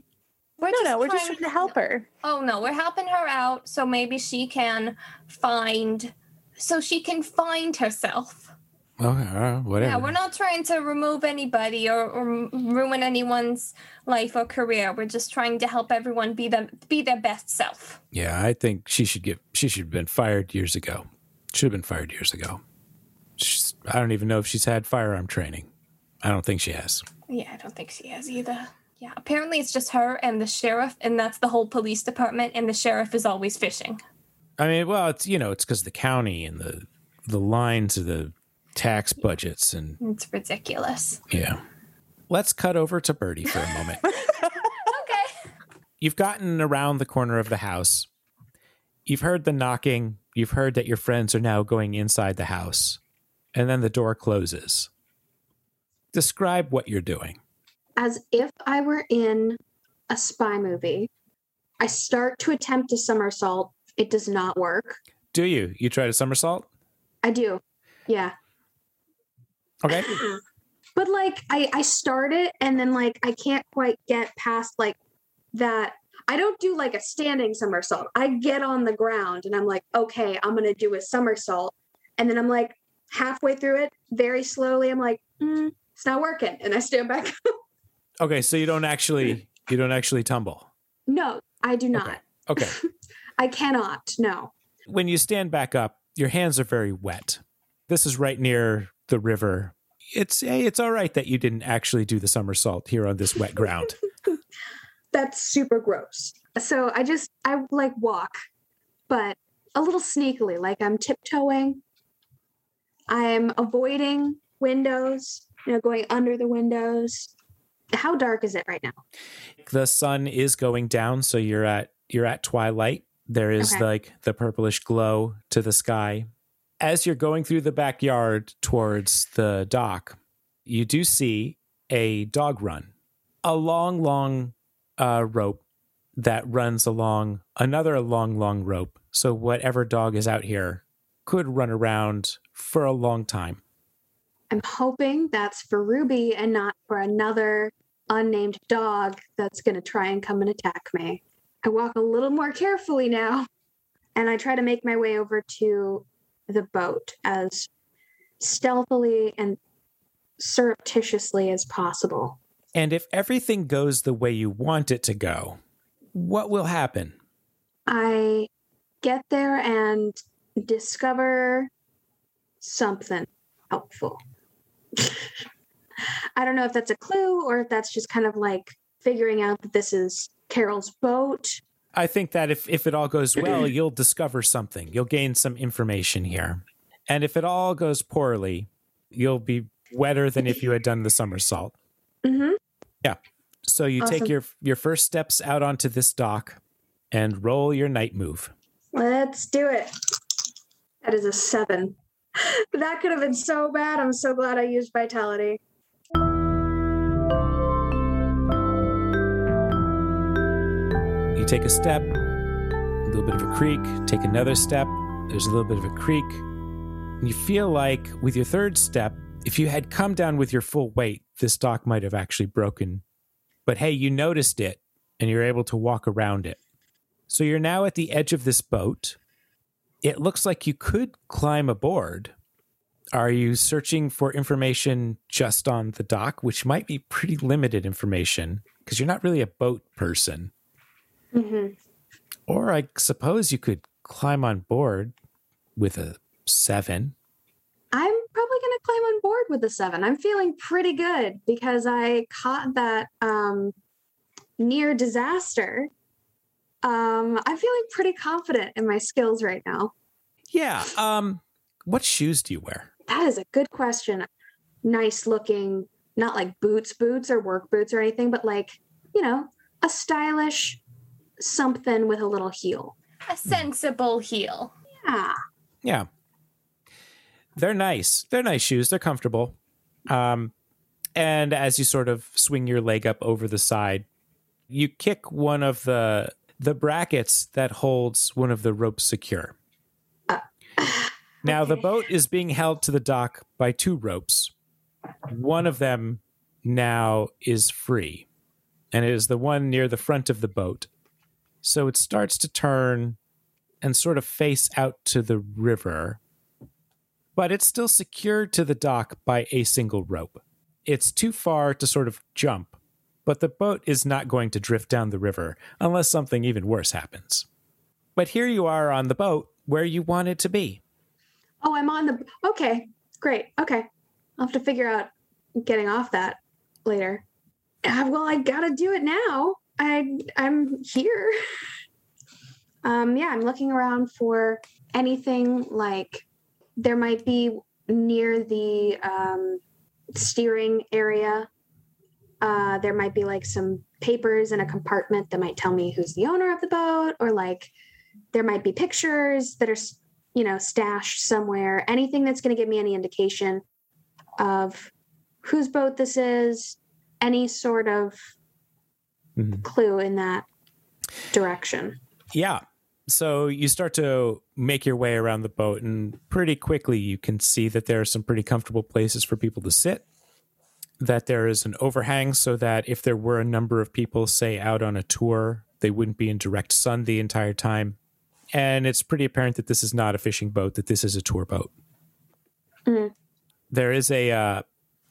Speaker 4: We're
Speaker 2: no, no, we're just trying to help her.
Speaker 4: Oh no, we're helping her out so maybe she can find so she can find herself.
Speaker 1: Okay, whatever.
Speaker 4: Yeah, we're not trying to remove anybody or, or ruin anyone's life or career. We're just trying to help everyone be them be their best self.
Speaker 1: Yeah, I think she should get. She should have been fired years ago. Should have been fired years ago. She's, I don't even know if she's had firearm training. I don't think she has.
Speaker 4: Yeah, I don't think she has either. Yeah, apparently it's just her and the sheriff, and that's the whole police department. And the sheriff is always fishing.
Speaker 1: I mean, well, it's you know, it's because the county and the the lines of the tax budgets and
Speaker 4: It's ridiculous.
Speaker 1: yeah. Let's cut over to Birdie for a moment. *laughs*
Speaker 4: Okay.
Speaker 1: You've gotten around the corner of the house. You've heard the knocking. You've heard that your friends are now going inside the house. And then the door closes. Describe what you're doing.
Speaker 3: As if I were in a spy movie, I start to attempt a somersault. It does not work.
Speaker 1: Do you? You try to somersault?
Speaker 3: I do. Yeah.
Speaker 1: Okay. *laughs*
Speaker 3: but like I I start it and then like I can't quite get past like that. I don't do like a standing somersault. I get on the ground and I'm like, okay, I'm gonna do a somersault, and then I'm like halfway through it, very slowly. I'm like, mm, it's not working, and I stand back. *laughs* Up.
Speaker 1: okay, so you don't actually you don't actually tumble.
Speaker 3: no, I do not.
Speaker 1: Okay. *laughs*
Speaker 3: I cannot. No.
Speaker 1: When you stand back up, your hands are very wet. This is right near the river. It's hey, it's all right that you didn't actually do the somersault here on this wet ground. *laughs*
Speaker 3: That's super gross. So I just I like walk, but a little sneakily, like I'm tiptoeing. I'm avoiding windows, you know, going under the windows. How dark is it right now?
Speaker 1: the sun is going down, so you're at you're at twilight. There is
Speaker 3: Okay.
Speaker 1: like the purplish glow to the sky. As you're going through the backyard towards the dock, you do see a dog run. A long, long uh, rope that runs along another long, long rope. So whatever dog is out here could run around for a long time.
Speaker 3: I'm hoping that's for Ruby and not for another unnamed dog that's going to try and come and attack me. I walk a little more carefully now and I try to make my way over to the boat as stealthily and surreptitiously as possible.
Speaker 1: And if everything goes the way you want it to go, what will happen?
Speaker 3: I get there and discover something helpful. *laughs* I don't know if that's a clue or if that's just kind of like figuring out that this is Carol's boat.
Speaker 1: I think that if, if it all goes well, you'll discover something. You'll gain some information here. And if it all goes poorly, you'll be wetter than if you had done the somersault.
Speaker 3: hmm Yeah.
Speaker 1: So you take your your first steps out onto this dock and roll your night move.
Speaker 3: Let's do it. That is a seven. *laughs* That could have been so bad. I'm so glad I used vitality.
Speaker 1: You take a step, a little bit of a creak, take another step, there's a little bit of a creak. And you feel like with your third step, if you had come down with your full weight, this dock might have actually broken. But hey, you noticed it and you're able to walk around it. So you're now at the edge of this boat. It looks like you could climb aboard. Are you searching for information just on the dock, which might be pretty limited information because you're not really a boat person?
Speaker 3: Hmm
Speaker 1: Or I suppose you could climb on board with a seven.
Speaker 3: I'm probably going to climb on board with the seven. I'm feeling pretty good because I caught that um, near disaster. Um, I'm feeling pretty confident in my skills right now.
Speaker 1: Yeah. Um, what shoes do you wear?
Speaker 3: That is a good question. Nice looking, not like boots, boots or work boots or anything, but like, you know, a stylish something with a little heel.
Speaker 4: A sensible heel.
Speaker 3: Yeah.
Speaker 1: Yeah. They're nice. They're nice shoes. They're comfortable. Um, and as you sort of swing your leg up over the side, you kick one of the the brackets that holds one of the ropes secure. Now the boat is being held to the dock by two ropes. One of them now is free, and it is the one near the front of the boat. So it starts to turn and sort of face out to the river, but it's still secured to the dock by a single rope. It's too far to sort of jump, but the boat is not going to drift down the river unless something even worse happens. But here you are on the boat where you want it to be.
Speaker 3: Oh, I'm on the. Okay, great. Okay, I'll have to figure out getting off that later. Uh, well, I gotta do it now. I I'm here. Um, yeah, I'm looking around for anything like there might be near the um, steering area. Uh, there might be like some papers in a compartment that might tell me who's the owner of the boat, or like there might be pictures that are you know, stashed somewhere, anything that's going to give me any indication of whose boat this is, any sort of
Speaker 1: Mhm.
Speaker 3: clue in that direction.
Speaker 1: Yeah. So you start to make your way around the boat, and pretty quickly you can see that there are some pretty comfortable places for people to sit. That there is an overhang so that if there were a number of people, say, out on a tour, they wouldn't be in direct sun the entire time. And it's pretty apparent that this is not a fishing boat, that this is a tour boat.
Speaker 3: Mhm.
Speaker 1: There is a, uh,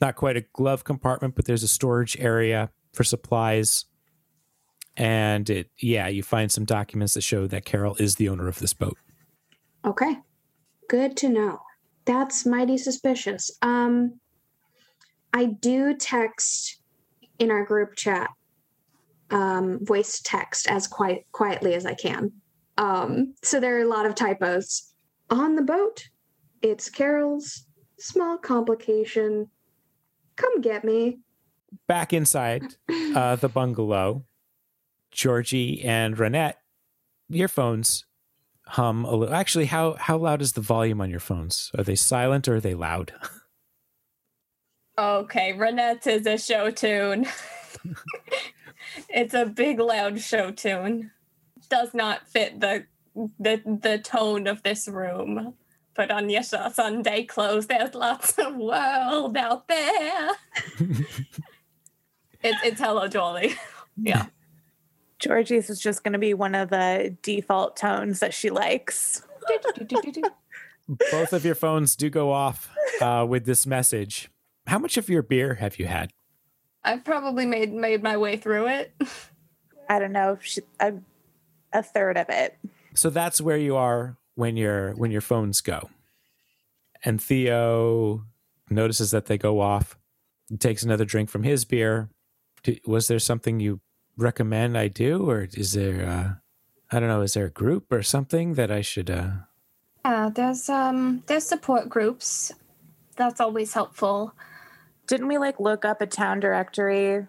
Speaker 1: not quite a glove compartment, but there's a storage area for supplies and it yeah you find some documents that show that carol is the owner of this boat
Speaker 3: Okay. Good to know. That's mighty suspicious. Um I do text in our group chat um voice text as quite quietly as I can. Um so there are a lot of typos on the boat. It's Carol's small complication. Come get me.
Speaker 1: back inside uh, the bungalow georgie and renette your phones hum a little actually how how loud is the volume on your phones are they silent or are they loud *laughs*
Speaker 4: Okay, Renette is a show tune. it's a big, loud show tune. Does not fit the the the tone of this room. Put on your Sunday clothes. There's lots of world out there. *laughs* it's it's hello, Dolly. *laughs* Yeah.
Speaker 2: Georgie's is just going to be one of the default tones that she likes. *laughs*
Speaker 1: both of your phones do go off uh, with this message how much of your beer have you had
Speaker 4: I've probably made made my way through it.
Speaker 2: I don't know, she, a, a third of it.
Speaker 1: So that's where you are when your when your phones go. And Theo notices that they go off, takes another drink from his beer. Was there something you recommend I do, or is there? Uh, I don't know. Is there a group or something that I should? Uh...
Speaker 4: Yeah, there's um there's support groups. That's always helpful.
Speaker 2: Didn't we like look up a town directory?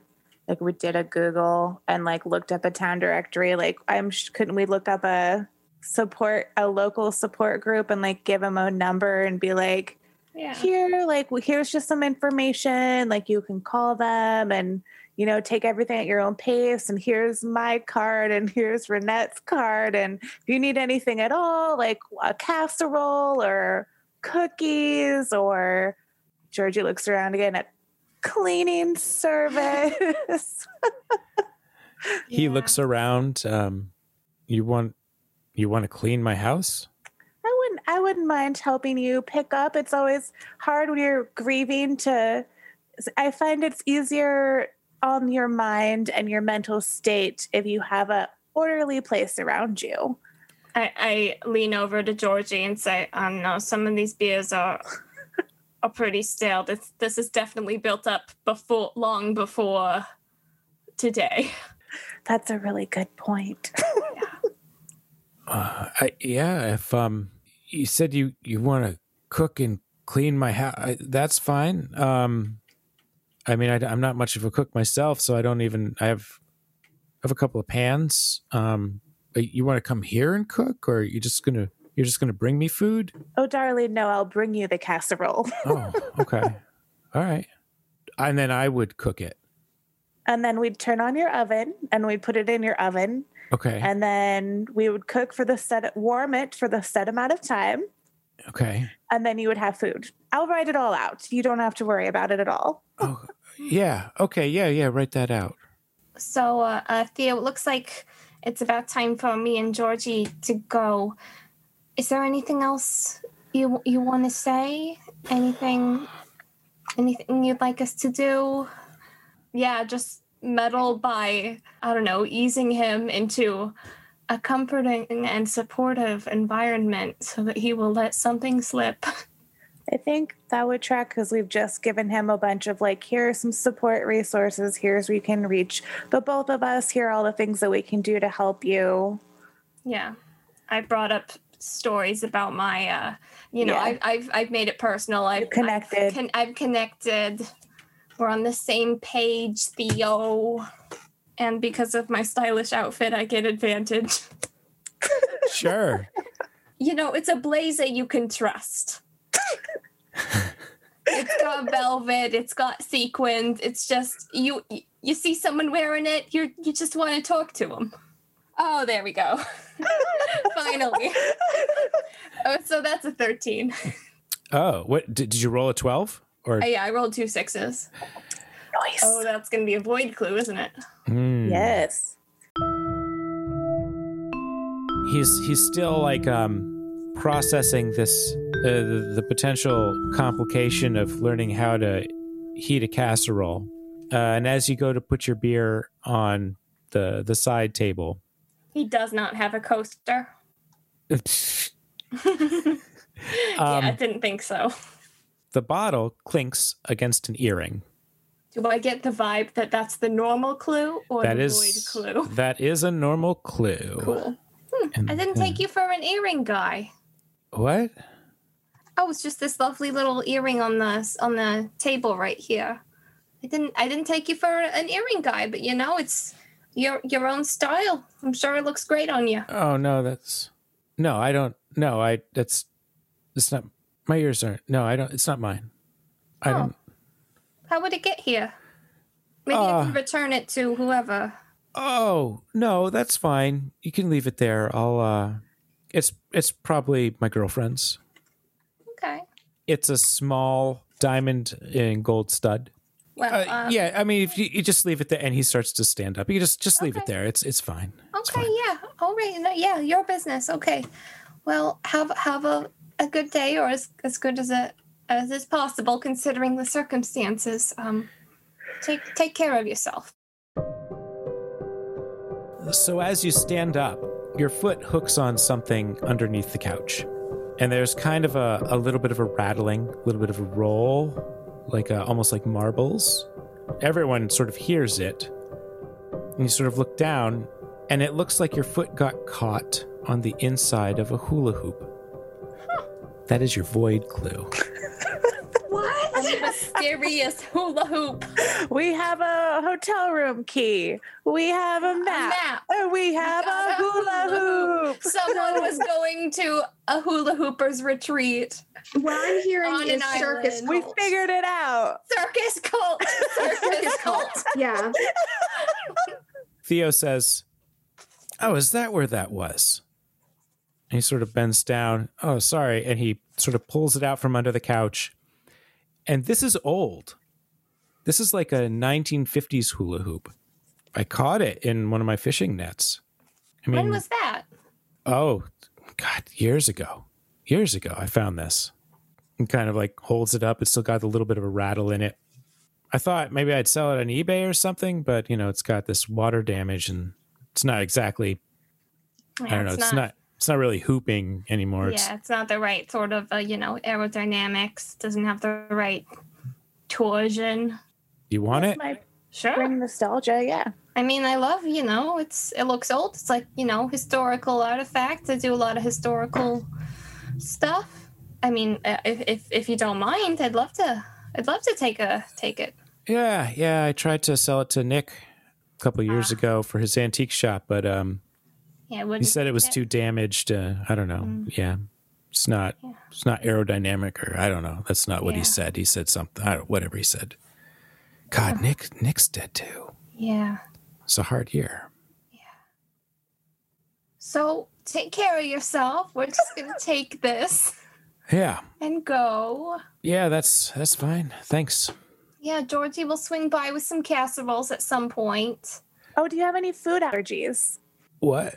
Speaker 2: Like we did a Google and like looked up a town directory. Like I'm sh- couldn't we look up a support a local support group and like give them a number and be like
Speaker 4: Yeah.
Speaker 2: here like well, here's just some information like you can call them and you know take everything at your own pace and here's my card and here's renette's card and if you need anything at all like a casserole or cookies or georgie looks around again at cleaning service *laughs*
Speaker 1: He
Speaker 4: Yeah.
Speaker 1: looks around. Um, you want you want to clean my house?
Speaker 2: I wouldn't I wouldn't mind helping you pick up. It's always hard when you're grieving to I find it's easier on your mind and your mental state if you have a orderly place around you.
Speaker 4: I, I lean over to Georgie and say, um, know some of these beers are are pretty stale. This this is definitely built up before long before today.
Speaker 2: That's a really good point. *laughs*
Speaker 1: Uh, I, yeah, if um, you said you you want to cook and clean my house, that's fine. Um, I mean, I, am not much of a cook myself, so I don't even. I have I have a couple of pans. Um, you want to come here and cook, or are you just gonna you're just gonna bring me food?
Speaker 2: Oh, darling, no, I'll bring you the casserole.
Speaker 1: oh, okay, *laughs* all right. And then I would cook it.
Speaker 2: And then we'd turn on your oven and we'd put it in your oven
Speaker 1: Okay.
Speaker 2: And then we would cook for the set, warm it for the set amount of time.
Speaker 1: Okay.
Speaker 2: And then you would have food. I'll write it all out. You don't have to worry about it at all.
Speaker 1: Oh, yeah. Okay. Yeah. Yeah. Write that out.
Speaker 4: So, uh, uh, Theo, it looks like it's about time for me and Georgie to go. Is there anything else you you want to say? Anything? Anything you'd like us to do? Yeah, just meddle by I don't know, easing him into a comforting and supportive environment so that he will let something slip. *laughs*
Speaker 2: I think that would track because we've just given him a bunch of like, here are some support resources, here's where you can reach the both of us, here are all the things that we can do to help you.
Speaker 4: Yeah. I brought up stories about my uh you know yeah. I, I've I've made it personal. I've
Speaker 2: connected.
Speaker 4: I've, con- I've connected we're on the same page, Theo. And because of my stylish outfit, I get advantage.
Speaker 1: Sure. *laughs*
Speaker 4: you know, it's a blazer you can trust. It's got velvet, it's got sequins. It's just you you see someone wearing it, you you just want to talk to them. Oh, there we go. *laughs* Finally. oh, so that's a 13.
Speaker 1: Oh, what did, did you roll a 12? Or
Speaker 4: uh, yeah, I rolled two sixes.
Speaker 2: Nice.
Speaker 4: Oh, that's gonna be a void clue, isn't it?
Speaker 1: Mm.
Speaker 2: Yes.
Speaker 1: He's he's still like um processing this the, the potential complication of learning how to heat a casserole. Uh, and as you go to put your beer on the the side table,
Speaker 4: he does not have a coaster. *laughs*
Speaker 1: um,
Speaker 4: yeah, I didn't think so
Speaker 1: the bottle clinks against an earring.
Speaker 4: Do I get the vibe that that's the normal clue or
Speaker 1: that
Speaker 4: the
Speaker 1: is,
Speaker 4: void clue? *laughs*
Speaker 1: That is a normal clue.
Speaker 4: Cool. Hmm, I didn't take you for an earring guy.
Speaker 1: What?
Speaker 4: Oh, it's just this lovely little earring on the on the table right here. I didn't I didn't take you for an earring guy, but you know it's your your own style. I'm sure it looks great on you.
Speaker 1: Oh no, that's no, I don't. No, I that's it's not my ears aren't. No, I don't. It's not mine. I oh. don't.
Speaker 4: How would it get here? Maybe uh, I can return it to whoever.
Speaker 1: Oh no, that's fine. You can leave it there. I'll. uh It's it's probably my girlfriend's.
Speaker 4: Okay.
Speaker 1: It's a small diamond in gold stud.
Speaker 4: Well, uh,
Speaker 1: um, yeah. I mean, if you, you, just leave it there, and he starts to stand up, you just just leave okay. it there. It's it's fine.
Speaker 4: Okay.
Speaker 1: It's fine.
Speaker 4: Yeah. All right. No, yeah. Your business. Okay. Well, have have a a good day or as, as good as it as is possible considering the circumstances. Um, take take care of yourself.
Speaker 1: So as you stand up, your foot hooks on something underneath the couch, and there's kind of a, a little bit of a rattling, a little bit of a roll, like a, almost like marbles. Everyone sort of hears it, and you sort of look down, and it looks like your foot got caught on the inside of a hula hoop. That is your void clue. *laughs*
Speaker 4: what? A mysterious *laughs* hula hoop.
Speaker 2: We have a hotel room key. We have a map. A map. And uh, we have a, a hula, hula hoop. *laughs*
Speaker 4: Someone was going to a hula hoopers retreat.
Speaker 3: What I'm hearing on is circus.
Speaker 2: Cult. We figured it out.
Speaker 4: Circus cult. *laughs* Circus cult.
Speaker 3: Yeah.
Speaker 1: Theo says, "Oh, is that where that was?" he sort of bends down. Oh, sorry. And he sort of pulls it out from under the couch. And this is old. This is like a 1950s hula hoop. I caught it in one of my fishing nets.
Speaker 4: I mean, when was that?
Speaker 1: Oh, God, years ago. Years ago, I found this. And kind of like holds it up. It's still got a little bit of a rattle in it. I thought maybe I'd sell it on eBay or something, but you know, it's got this water damage and it's not exactly. Yeah, I don't know. It's, not, not it's not really hooping anymore.
Speaker 4: Yeah, it's not the right sort of, uh, you know, aerodynamics. Doesn't have the right torsion.
Speaker 1: you want it?
Speaker 2: Might
Speaker 4: Sure.
Speaker 2: bring nostalgia. Yeah.
Speaker 4: I mean, I love, you know, it's it looks old. It's like, you know, historical artifacts. I do a lot of historical stuff. I mean, uh, if if, if you don't mind, I'd love to. I'd love to take a take it.
Speaker 1: Yeah, yeah. I tried to sell it to Nick a couple years
Speaker 4: Ah.
Speaker 1: ago for his antique shop, but um,
Speaker 4: Yeah,
Speaker 1: he said it was
Speaker 4: yeah.
Speaker 1: too damaged. Uh, I don't know. Yeah, it's not.
Speaker 4: Yeah.
Speaker 1: It's not aerodynamic, or I don't know. That's not what
Speaker 4: Yeah.
Speaker 1: he said. He said something. I don't, whatever he said. God, Nick. Nick's dead too.
Speaker 4: Yeah.
Speaker 1: It's a hard year. Yeah.
Speaker 4: So take care of yourself. We're just gonna *laughs* take this
Speaker 1: Yeah,
Speaker 4: and go.
Speaker 1: yeah. That's that's fine. Thanks.
Speaker 4: Yeah, Georgie will swing by with some casseroles at some point.
Speaker 2: Oh, do you have any food allergies?
Speaker 1: What?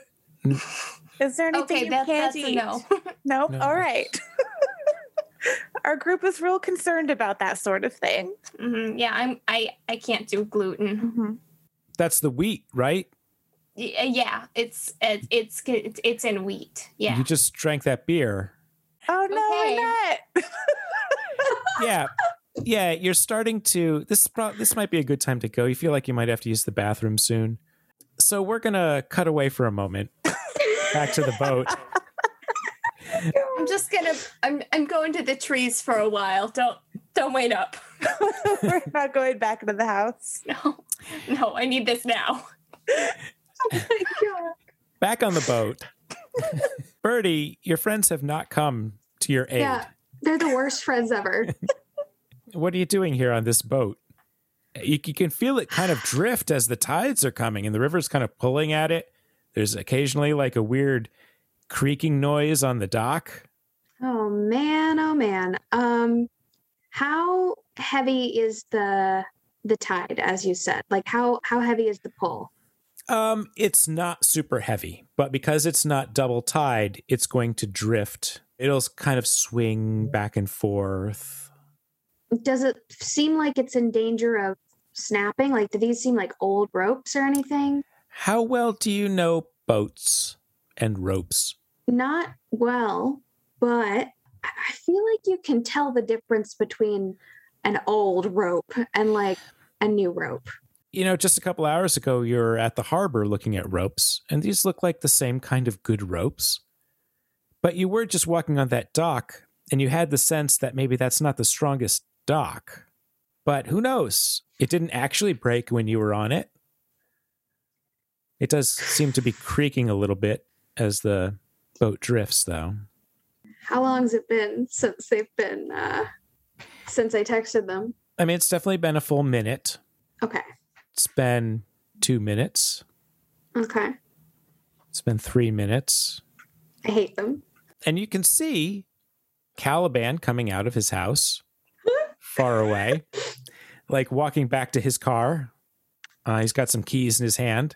Speaker 2: Is there anything
Speaker 4: Okay,
Speaker 2: you
Speaker 4: that,
Speaker 2: can't
Speaker 4: that's a
Speaker 2: eat?
Speaker 4: no. *laughs*
Speaker 2: Nope.
Speaker 1: No.
Speaker 2: All right. *laughs* Our group is real concerned about that sort of thing.
Speaker 4: hmm Yeah, I'm. I I can't do gluten.
Speaker 2: Mm-hmm.
Speaker 1: That's the wheat, right?
Speaker 4: Uh, Yeah, it's it's it's it's in wheat. Yeah.
Speaker 1: You just drank that beer.
Speaker 2: Oh no,
Speaker 4: Okay.
Speaker 2: Annette. *laughs*
Speaker 1: yeah yeah you're starting to this is prob- this might be a good time to go you feel like you might have to use the bathroom soon so we're gonna cut away for a moment back to the boat
Speaker 4: I'm just gonna. I'm I'm going to the trees for a while. Don't don't wait up. *laughs*
Speaker 2: We're not going back into the house.
Speaker 4: No, no. I need this now. oh my god.
Speaker 1: back on the boat birdie your friends have not come to your aid
Speaker 3: Yeah, they're the worst friends ever. *laughs*
Speaker 1: what are you doing here on this boat you, you can feel it kind of drift as the tides are coming and the river's kind of pulling at it there's occasionally like a weird creaking noise on the dock
Speaker 3: Oh man, oh man. Um how heavy is the the tide as you said? Like how how heavy is the pull?
Speaker 1: Um, it's not super heavy, but because it's not double tide, it's going to drift. It'll kind of swing back and forth.
Speaker 3: Does it seem like it's in danger of snapping? Like do these seem like old ropes or anything?
Speaker 1: How well do you know boats and ropes?
Speaker 3: Not well, but I feel like you can tell the difference between an old rope and like a new rope.
Speaker 1: You know, just a couple hours ago, you were at the harbor looking at ropes, and these look like the same kind of good ropes. But you were just walking on that dock, and you had the sense that maybe that's not the strongest dock. But who knows? It didn't actually break when you were on it. It does seem to be creaking a little bit as the boat drifts, though.
Speaker 3: How long's it been since they've been uh since I texted them?
Speaker 1: I mean, it's definitely been a full minute.
Speaker 3: Okay.
Speaker 1: It's been two minutes.
Speaker 3: Okay.
Speaker 1: It's been three minutes.
Speaker 3: I hate them.
Speaker 1: and you can see Caliban coming out of his house *laughs* far away, like walking back to his car. Uh, he's got some keys in his hand,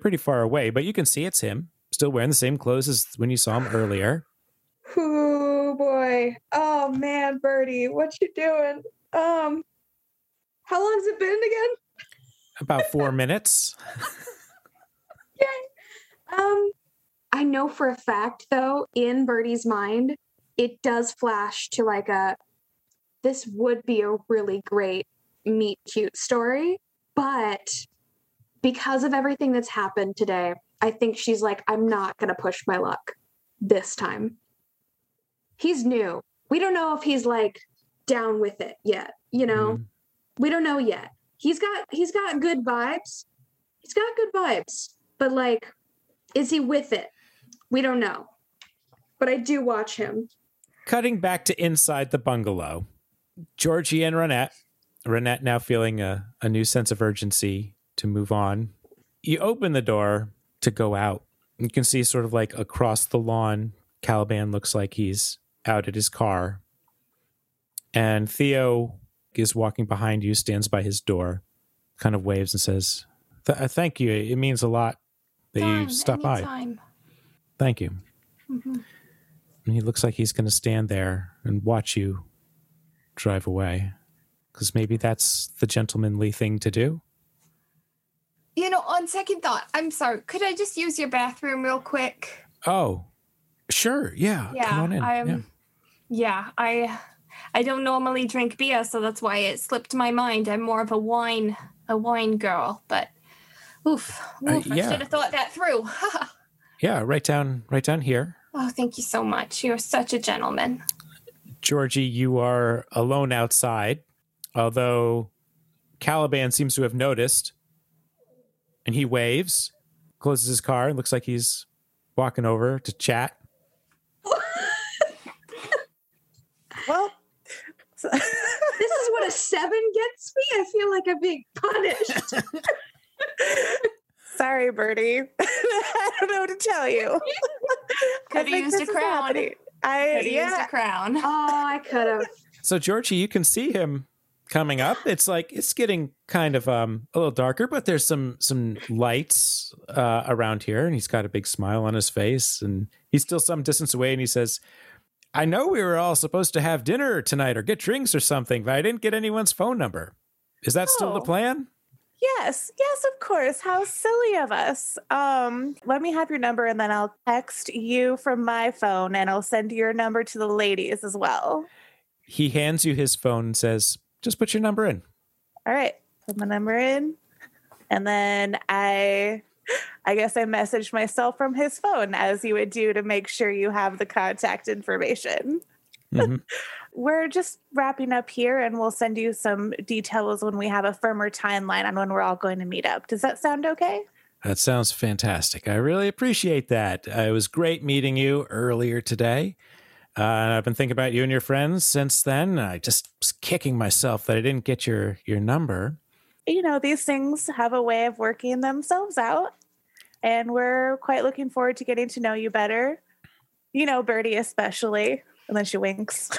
Speaker 1: pretty far away, but you can see it's him, still wearing the same clothes as when you saw him earlier.
Speaker 3: Oh boy. Oh man, Birdie, what you doing? Um how long's it been again?
Speaker 1: About four *laughs* minutes. Yay.
Speaker 3: Um I know for a fact though, in Birdie's mind, it does flash to like a this would be a really great meet cute story, but because of everything that's happened today, I think she's like, I'm not gonna push my luck this time. He's new. We don't know if he's like down with it yet, you know?
Speaker 1: Mhm.
Speaker 3: we don't know yet. He's got he's got good vibes. He's got good vibes. But like is he with it? We don't know. But I do watch him.
Speaker 1: Cutting back to inside the bungalow, Georgie and Renette, Renette now feeling a, a new sense of urgency to move on. You open the door to go out. You can see sort of like across the lawn, Caliban looks like he's out at his car. And Theo is walking behind you, stands by his door, kind of waves and says, "Th- uh, Thank you. It means a lot that you
Speaker 4: Fine,
Speaker 1: stopped by. Thank you.
Speaker 4: Mhm.
Speaker 1: And he looks like he's going to stand there and watch you drive away. Because maybe that's the gentlemanly thing to do.
Speaker 4: You know, on second thought, I'm sorry. Could I just use your bathroom real quick?
Speaker 1: Oh, Sure. Yeah.
Speaker 4: Yeah,
Speaker 1: Come on in.
Speaker 4: I'm.
Speaker 1: Yeah.
Speaker 4: Yeah, I. I don't normally drink beer, so that's why it slipped my mind. I'm more of a wine, a wine girl. But, oof,
Speaker 1: Uh,
Speaker 4: oof I should have thought that through. *laughs*
Speaker 1: Yeah. Right down. Right down here.
Speaker 4: oh, thank you so much. You're such a gentleman.
Speaker 1: Georgie, you are alone outside, although Caliban seems to have noticed, and he waves, closes his car, and looks like he's walking over to chat.
Speaker 2: Well, *laughs*
Speaker 3: This is what a seven gets me. I feel like I'm being punished. *laughs*
Speaker 2: sorry, Birdie. *laughs* I don't know what to tell you. I
Speaker 4: Coulda used a crown.
Speaker 2: happening. I
Speaker 4: Could yeah. used
Speaker 2: yeah.
Speaker 4: a crown.
Speaker 3: oh, I could have.
Speaker 1: So, Georgie, you can see him coming up. It's like it's getting kind of um a little darker, but there's some some lights uh, around here, and he's got a big smile on his face, and he's still some distance away, and he says. I know we were all supposed to have dinner tonight or get drinks or something, but I didn't get anyone's phone number. Is that still the
Speaker 2: Oh.
Speaker 1: plan?
Speaker 2: Yes, yes, of course. How silly of us. Um, let me have your number and then I'll text you from my phone and I'll send your number to the ladies as well.
Speaker 1: He hands you his phone and says, just put your number in.
Speaker 2: All right, put my number in. And then I I guess I messaged myself from his phone as you would do to make sure you have the contact information.
Speaker 1: Mhm. *laughs*
Speaker 2: We're just wrapping up here and we'll send you some details when we have a firmer timeline on when we're all going to meet up. Does that sound okay?
Speaker 1: That sounds fantastic. I really appreciate that. Uh, it was great meeting you earlier today. Uh, and I've been thinking about you and your friends since then. I just was kicking myself that I didn't get your your number.
Speaker 2: you know, these things have a way of working themselves out. And we're quite looking forward to getting to know you better. You know, Birdie especially. And then she winks. *laughs*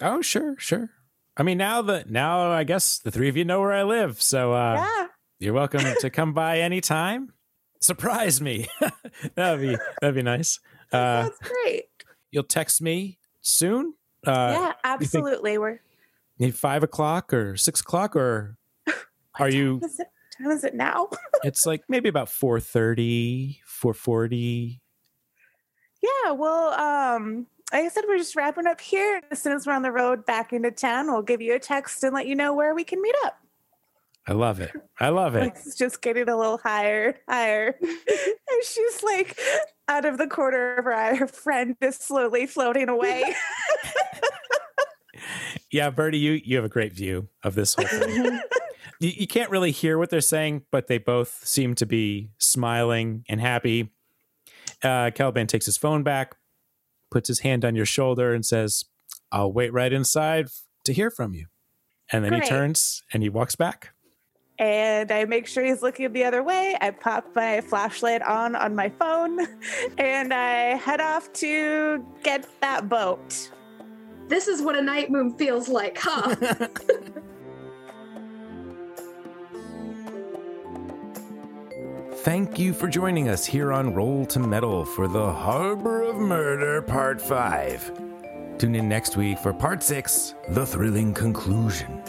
Speaker 1: Oh, sure, sure. I mean, now that now I guess the three of you know where I live, so uh,
Speaker 2: yeah.
Speaker 1: you're welcome to *laughs* come by anytime. Surprise me. *laughs* that'd be that'd be nice. Uh,
Speaker 2: That's great.
Speaker 1: You'll text me soon. Uh,
Speaker 2: yeah, absolutely. We're
Speaker 1: Need five o'clock or six o'clock or *laughs* are you?
Speaker 2: what is it, time is it now? *laughs*
Speaker 1: It's like maybe about 4.30, 4.40.
Speaker 2: yeah, well, um, like I said, we're just wrapping up here. As soon as we're on the road back into town, we'll give you a text and let you know where we can meet up.
Speaker 1: I love it. I love it.
Speaker 2: It's just getting a little higher, higher. *laughs* and she's like out of the corner of her eye, her friend is slowly floating away. *laughs*
Speaker 1: Yeah, Birdie, you you have a great view of this whole thing. you, you can't really hear what they're saying, but they both seem to be smiling and happy. Uh, Caliban takes his phone back, puts his hand on your shoulder, and says, "I'll wait right inside to hear from you." And then he turns and he walks back.
Speaker 2: And I make sure he's looking the other way. I pop my flashlight on on my phone *laughs* and I head off to get that boat.
Speaker 3: This is what a night moon feels like, huh? *laughs*
Speaker 1: Thank you for joining us here on Roll to Meddle for the Harbor of Murder Part 5. Tune in next week for Part 6 The Thrilling Conclusion.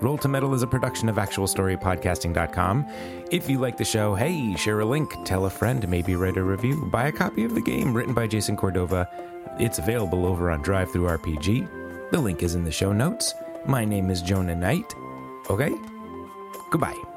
Speaker 1: Roll to Meddle is a production of ActualStoryPodcasting.com. If you like the show, hey, share a link, tell a friend, maybe write a review, buy a copy of the game written by Jason Cordova. It's available over on DriveThruRPG. The link is in the show notes. My name is Jonah Knight. Okay? Goodbye.